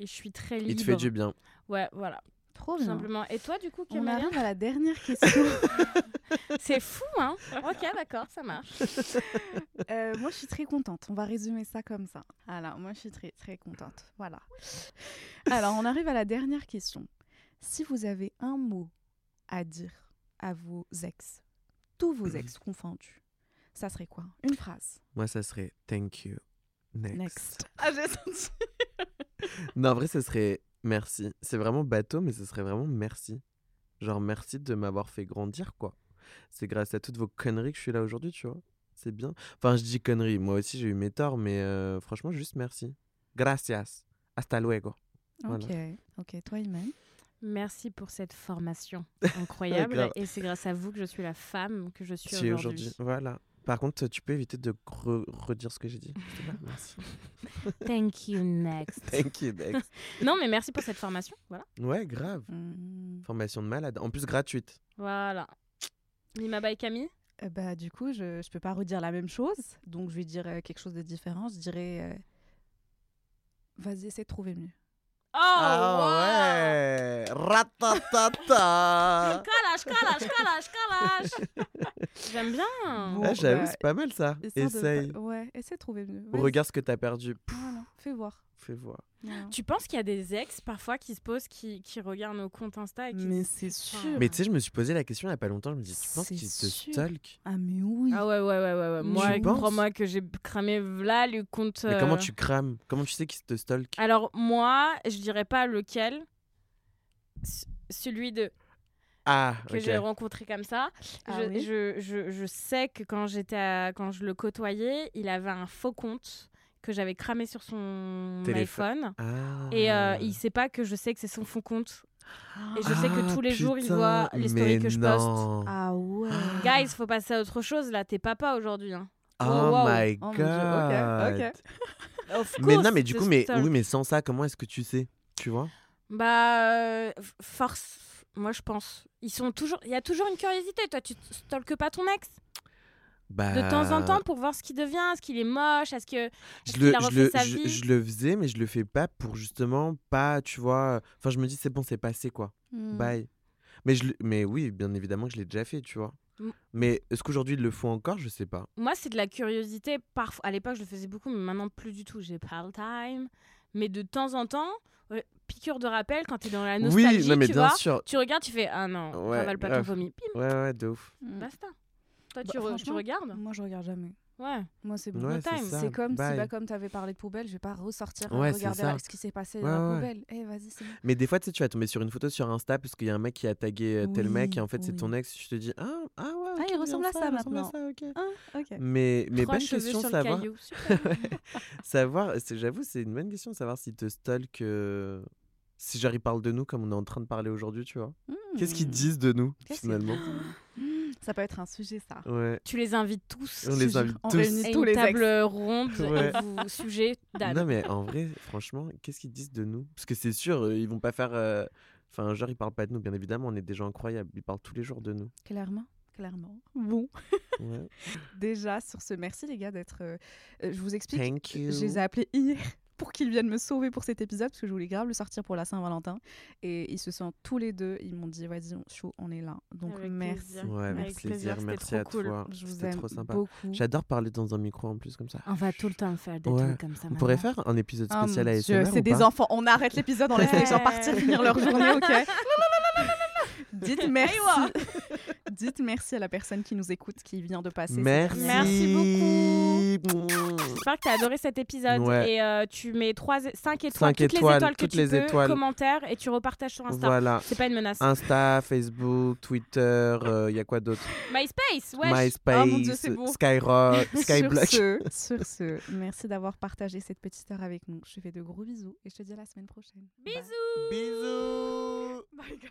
et je suis très libre. Il te fait du bien. Ouais, voilà, Trop bien. simplement. Et toi, du coup, On arrive à la dernière question. [laughs] C'est fou, hein Ok, d'accord, ça marche. [laughs] Euh, moi, je suis très contente. On va résumer ça comme ça. Alors, moi, je suis très, très contente. Voilà. Alors, on arrive à la dernière question. Si vous avez un mot à dire à vos ex, tous vos ex confondus, ça serait quoi? Une phrase. Moi, ça serait thank you. Next. Next. [laughs] Ah, j'ai senti. [laughs] Non, en vrai, ce serait merci. C'est vraiment bateau, mais ce serait vraiment merci. Genre, merci de m'avoir fait grandir, quoi. C'est grâce à toutes vos conneries que je suis là aujourd'hui, tu vois. C'est bien. Enfin, je dis conneries. Moi aussi, j'ai eu mes torts, mais euh, franchement, juste merci. Gracias. Hasta luego. Voilà. Ok, ok. Toi, Iman? Merci pour cette formation [laughs] incroyable. Et c'est grâce à vous que je suis la femme que je suis aujourd'hui. aujourd'hui. Voilà. Par contre, tu peux éviter de re- redire ce que j'ai dit. Merci. [laughs] Thank you, next. Thank you, next. [laughs] non, mais merci pour cette formation. Voilà. Ouais, grave. Hmm. Formation de malade. En plus, gratuite. Voilà. Mima by Camille? Euh, Bah, du coup, je ne peux pas redire la même chose. Donc, je vais dire euh, quelque chose de différent. Je dirais. euh, Vas-y, essaie de trouver mieux. Oh, ah wow Ratatata Calage, calage, calage, calage J'aime bien Bon, Ah, J'avoue, bah, c'est pas mal ça. De Essaye. Ouais, essaie de trouver mieux. Regarde ce que t'as perdu. Voilà, fais voir. Fais voir. Tu penses qu'il y a des ex parfois qui se posent, qui, qui regardent nos comptes Insta et qui Mais c'est sûr. Mais tu sais, je me suis posé la question il y a pas longtemps. Je me dis, tu penses C'est qu'il te sûr. stalk Ah, mais oui. Ah ouais, ouais, ouais, ouais. Moi, crois-moi que j'ai cramé là le compte. Mais comment euh, tu crames? Comment tu sais qu'il te stalk Alors, moi, je dirais pas lequel. Celui de Ah, que ok. j'ai rencontré comme ça. Ah je, oui je, je, je sais que quand j'étais quand je le côtoyais, il avait un faux compte que j'avais cramé sur son Téléphone. iPhone. Ah. Et euh, il sait pas que je sais que c'est son faux compte. Et je sais que Ah, tous les jours, il voit les stories que je poste. Ah ouais. [gasps] Guys, faut passer à autre chose là. T'es papa aujourd'hui. Hein. Oh, wow. my Oh mon god. Of Mais non, mais du coup, mais oui, mais sans ça, comment est-ce que tu sais Tu vois? Bah, euh, force. Moi, je pense. Ils sont toujours. Il y a toujours une curiosité. Toi, tu stalkes pas ton ex? Bah. de temps en temps pour voir ce qu'il devient, est-ce qu'il est moche, est-ce que Je le, a je, le, sa je, vie? je le faisais, mais je le fais pas pour justement pas, tu vois. Enfin, je me dis, c'est bon, c'est passé, quoi. Hmm. Bye. Mais, je, mais oui, bien évidemment que je l'ai déjà fait, tu vois. Mm. Mais est-ce qu'aujourd'hui, ils le font encore? Je sais pas. Moi, c'est de la curiosité. Parfois, à l'époque, je le faisais beaucoup, mais maintenant plus du tout. J'ai pas le time. Mais de temps en temps, ouais, piqûre de rappel quand t'es dans la nostalgie, oui, non, mais tu bien vois. sûr. Tu regardes, tu fais ah non, Ouais, ravale pas ton vomi. Pim, Ouais, ouais, de ouf. Hmm. basta. Toi, Bah, tu, re- tu regardes? Moi, je regarde jamais. Ouais. Moi, c'est bon. Ouais, time. C'est comme si, bye. bah, comme tu avais parlé de poubelle, je vais pas ressortir Ouais, et c'est regarder ce qui s'est passé Ouais, dans la ouais. poubelle. Eh, vas-y, c'est bon. Mais des fois, tu sais, tu vas tomber sur une photo sur Insta parce qu'il y a un mec qui a tagué euh, tel mec et en fait, c'est ton ex. Je te dis, ah, ah ouais. Ah, il ressemble à ça maintenant. ça. Ah, ok. Mais, mais Trois bonne question, sur savoir. le savoir [laughs] J'avoue, c'est une bonne question de savoir s'il te stalk. euh, Si ils parlent de nous comme on est en train de parler aujourd'hui, tu vois. Qu'est-ce qu'ils Hmm. disent de nous, finalement? Ça peut être un sujet, ça. Ouais. tu les invites tous. On les invite on tous. réunit à tous une les ex. table ronde Ouais. et vous sujet d'âme. Non, mais en vrai, franchement, qu'est-ce qu'ils disent de nous? Parce que c'est sûr, euh, ils vont pas faire. euh, Enfin, genre, ils parlent pas de nous, bien évidemment, on est des gens incroyables. Ils parlent tous les jours de nous. Clairement. Clairement. Bon. [laughs] Ouais. Déjà, sur ce, merci les gars d'être. euh, euh, je vous explique. Thank you. Je les ai appelés hier pour qu'ils viennent me sauver pour cet épisode parce que je voulais grave le sortir pour la Saint-Valentin. Et ils se sont tous les deux, ils m'ont dit vas-y, on- chaud, on est là. Donc Avec merci. plaisir. Ouais, avec Avec plaisir, plaisir, merci trop à cool. toi. Je vous C'était aime trop sympa. beaucoup. J'adore parler dans un micro en plus comme ça. On va tout le temps faire des Ouais. trucs comme ça. On pourrait faire un épisode Ah, spécial mon à ASMR c'est des enfants. On arrête l'épisode, on laisse les gens partir finir leur journée, ok [laughs] Dites merci. Dites merci à la personne qui nous écoute, qui vient de passer. Merci. Merci beaucoup. J'espère que tu as adoré cet épisode Ouais. et euh, tu mets 3, 5 étoiles, Cinq toutes étoiles, les étoiles que toutes tu les peux, étoiles. commentaires et tu repartages sur Insta. Voilà. C'est pas une menace. Insta, Facebook, Twitter, il y a quoi d'autre? MySpace, wesh. MySpace, Oh mon Dieu, beau. Skyrock, [laughs] Sur Skyblock. ce, [laughs] sur ce, merci d'avoir partagé cette petite heure avec nous. Je te fais de gros bisous et je te dis à la semaine prochaine. Bye. Bisous. Bisous. Bye.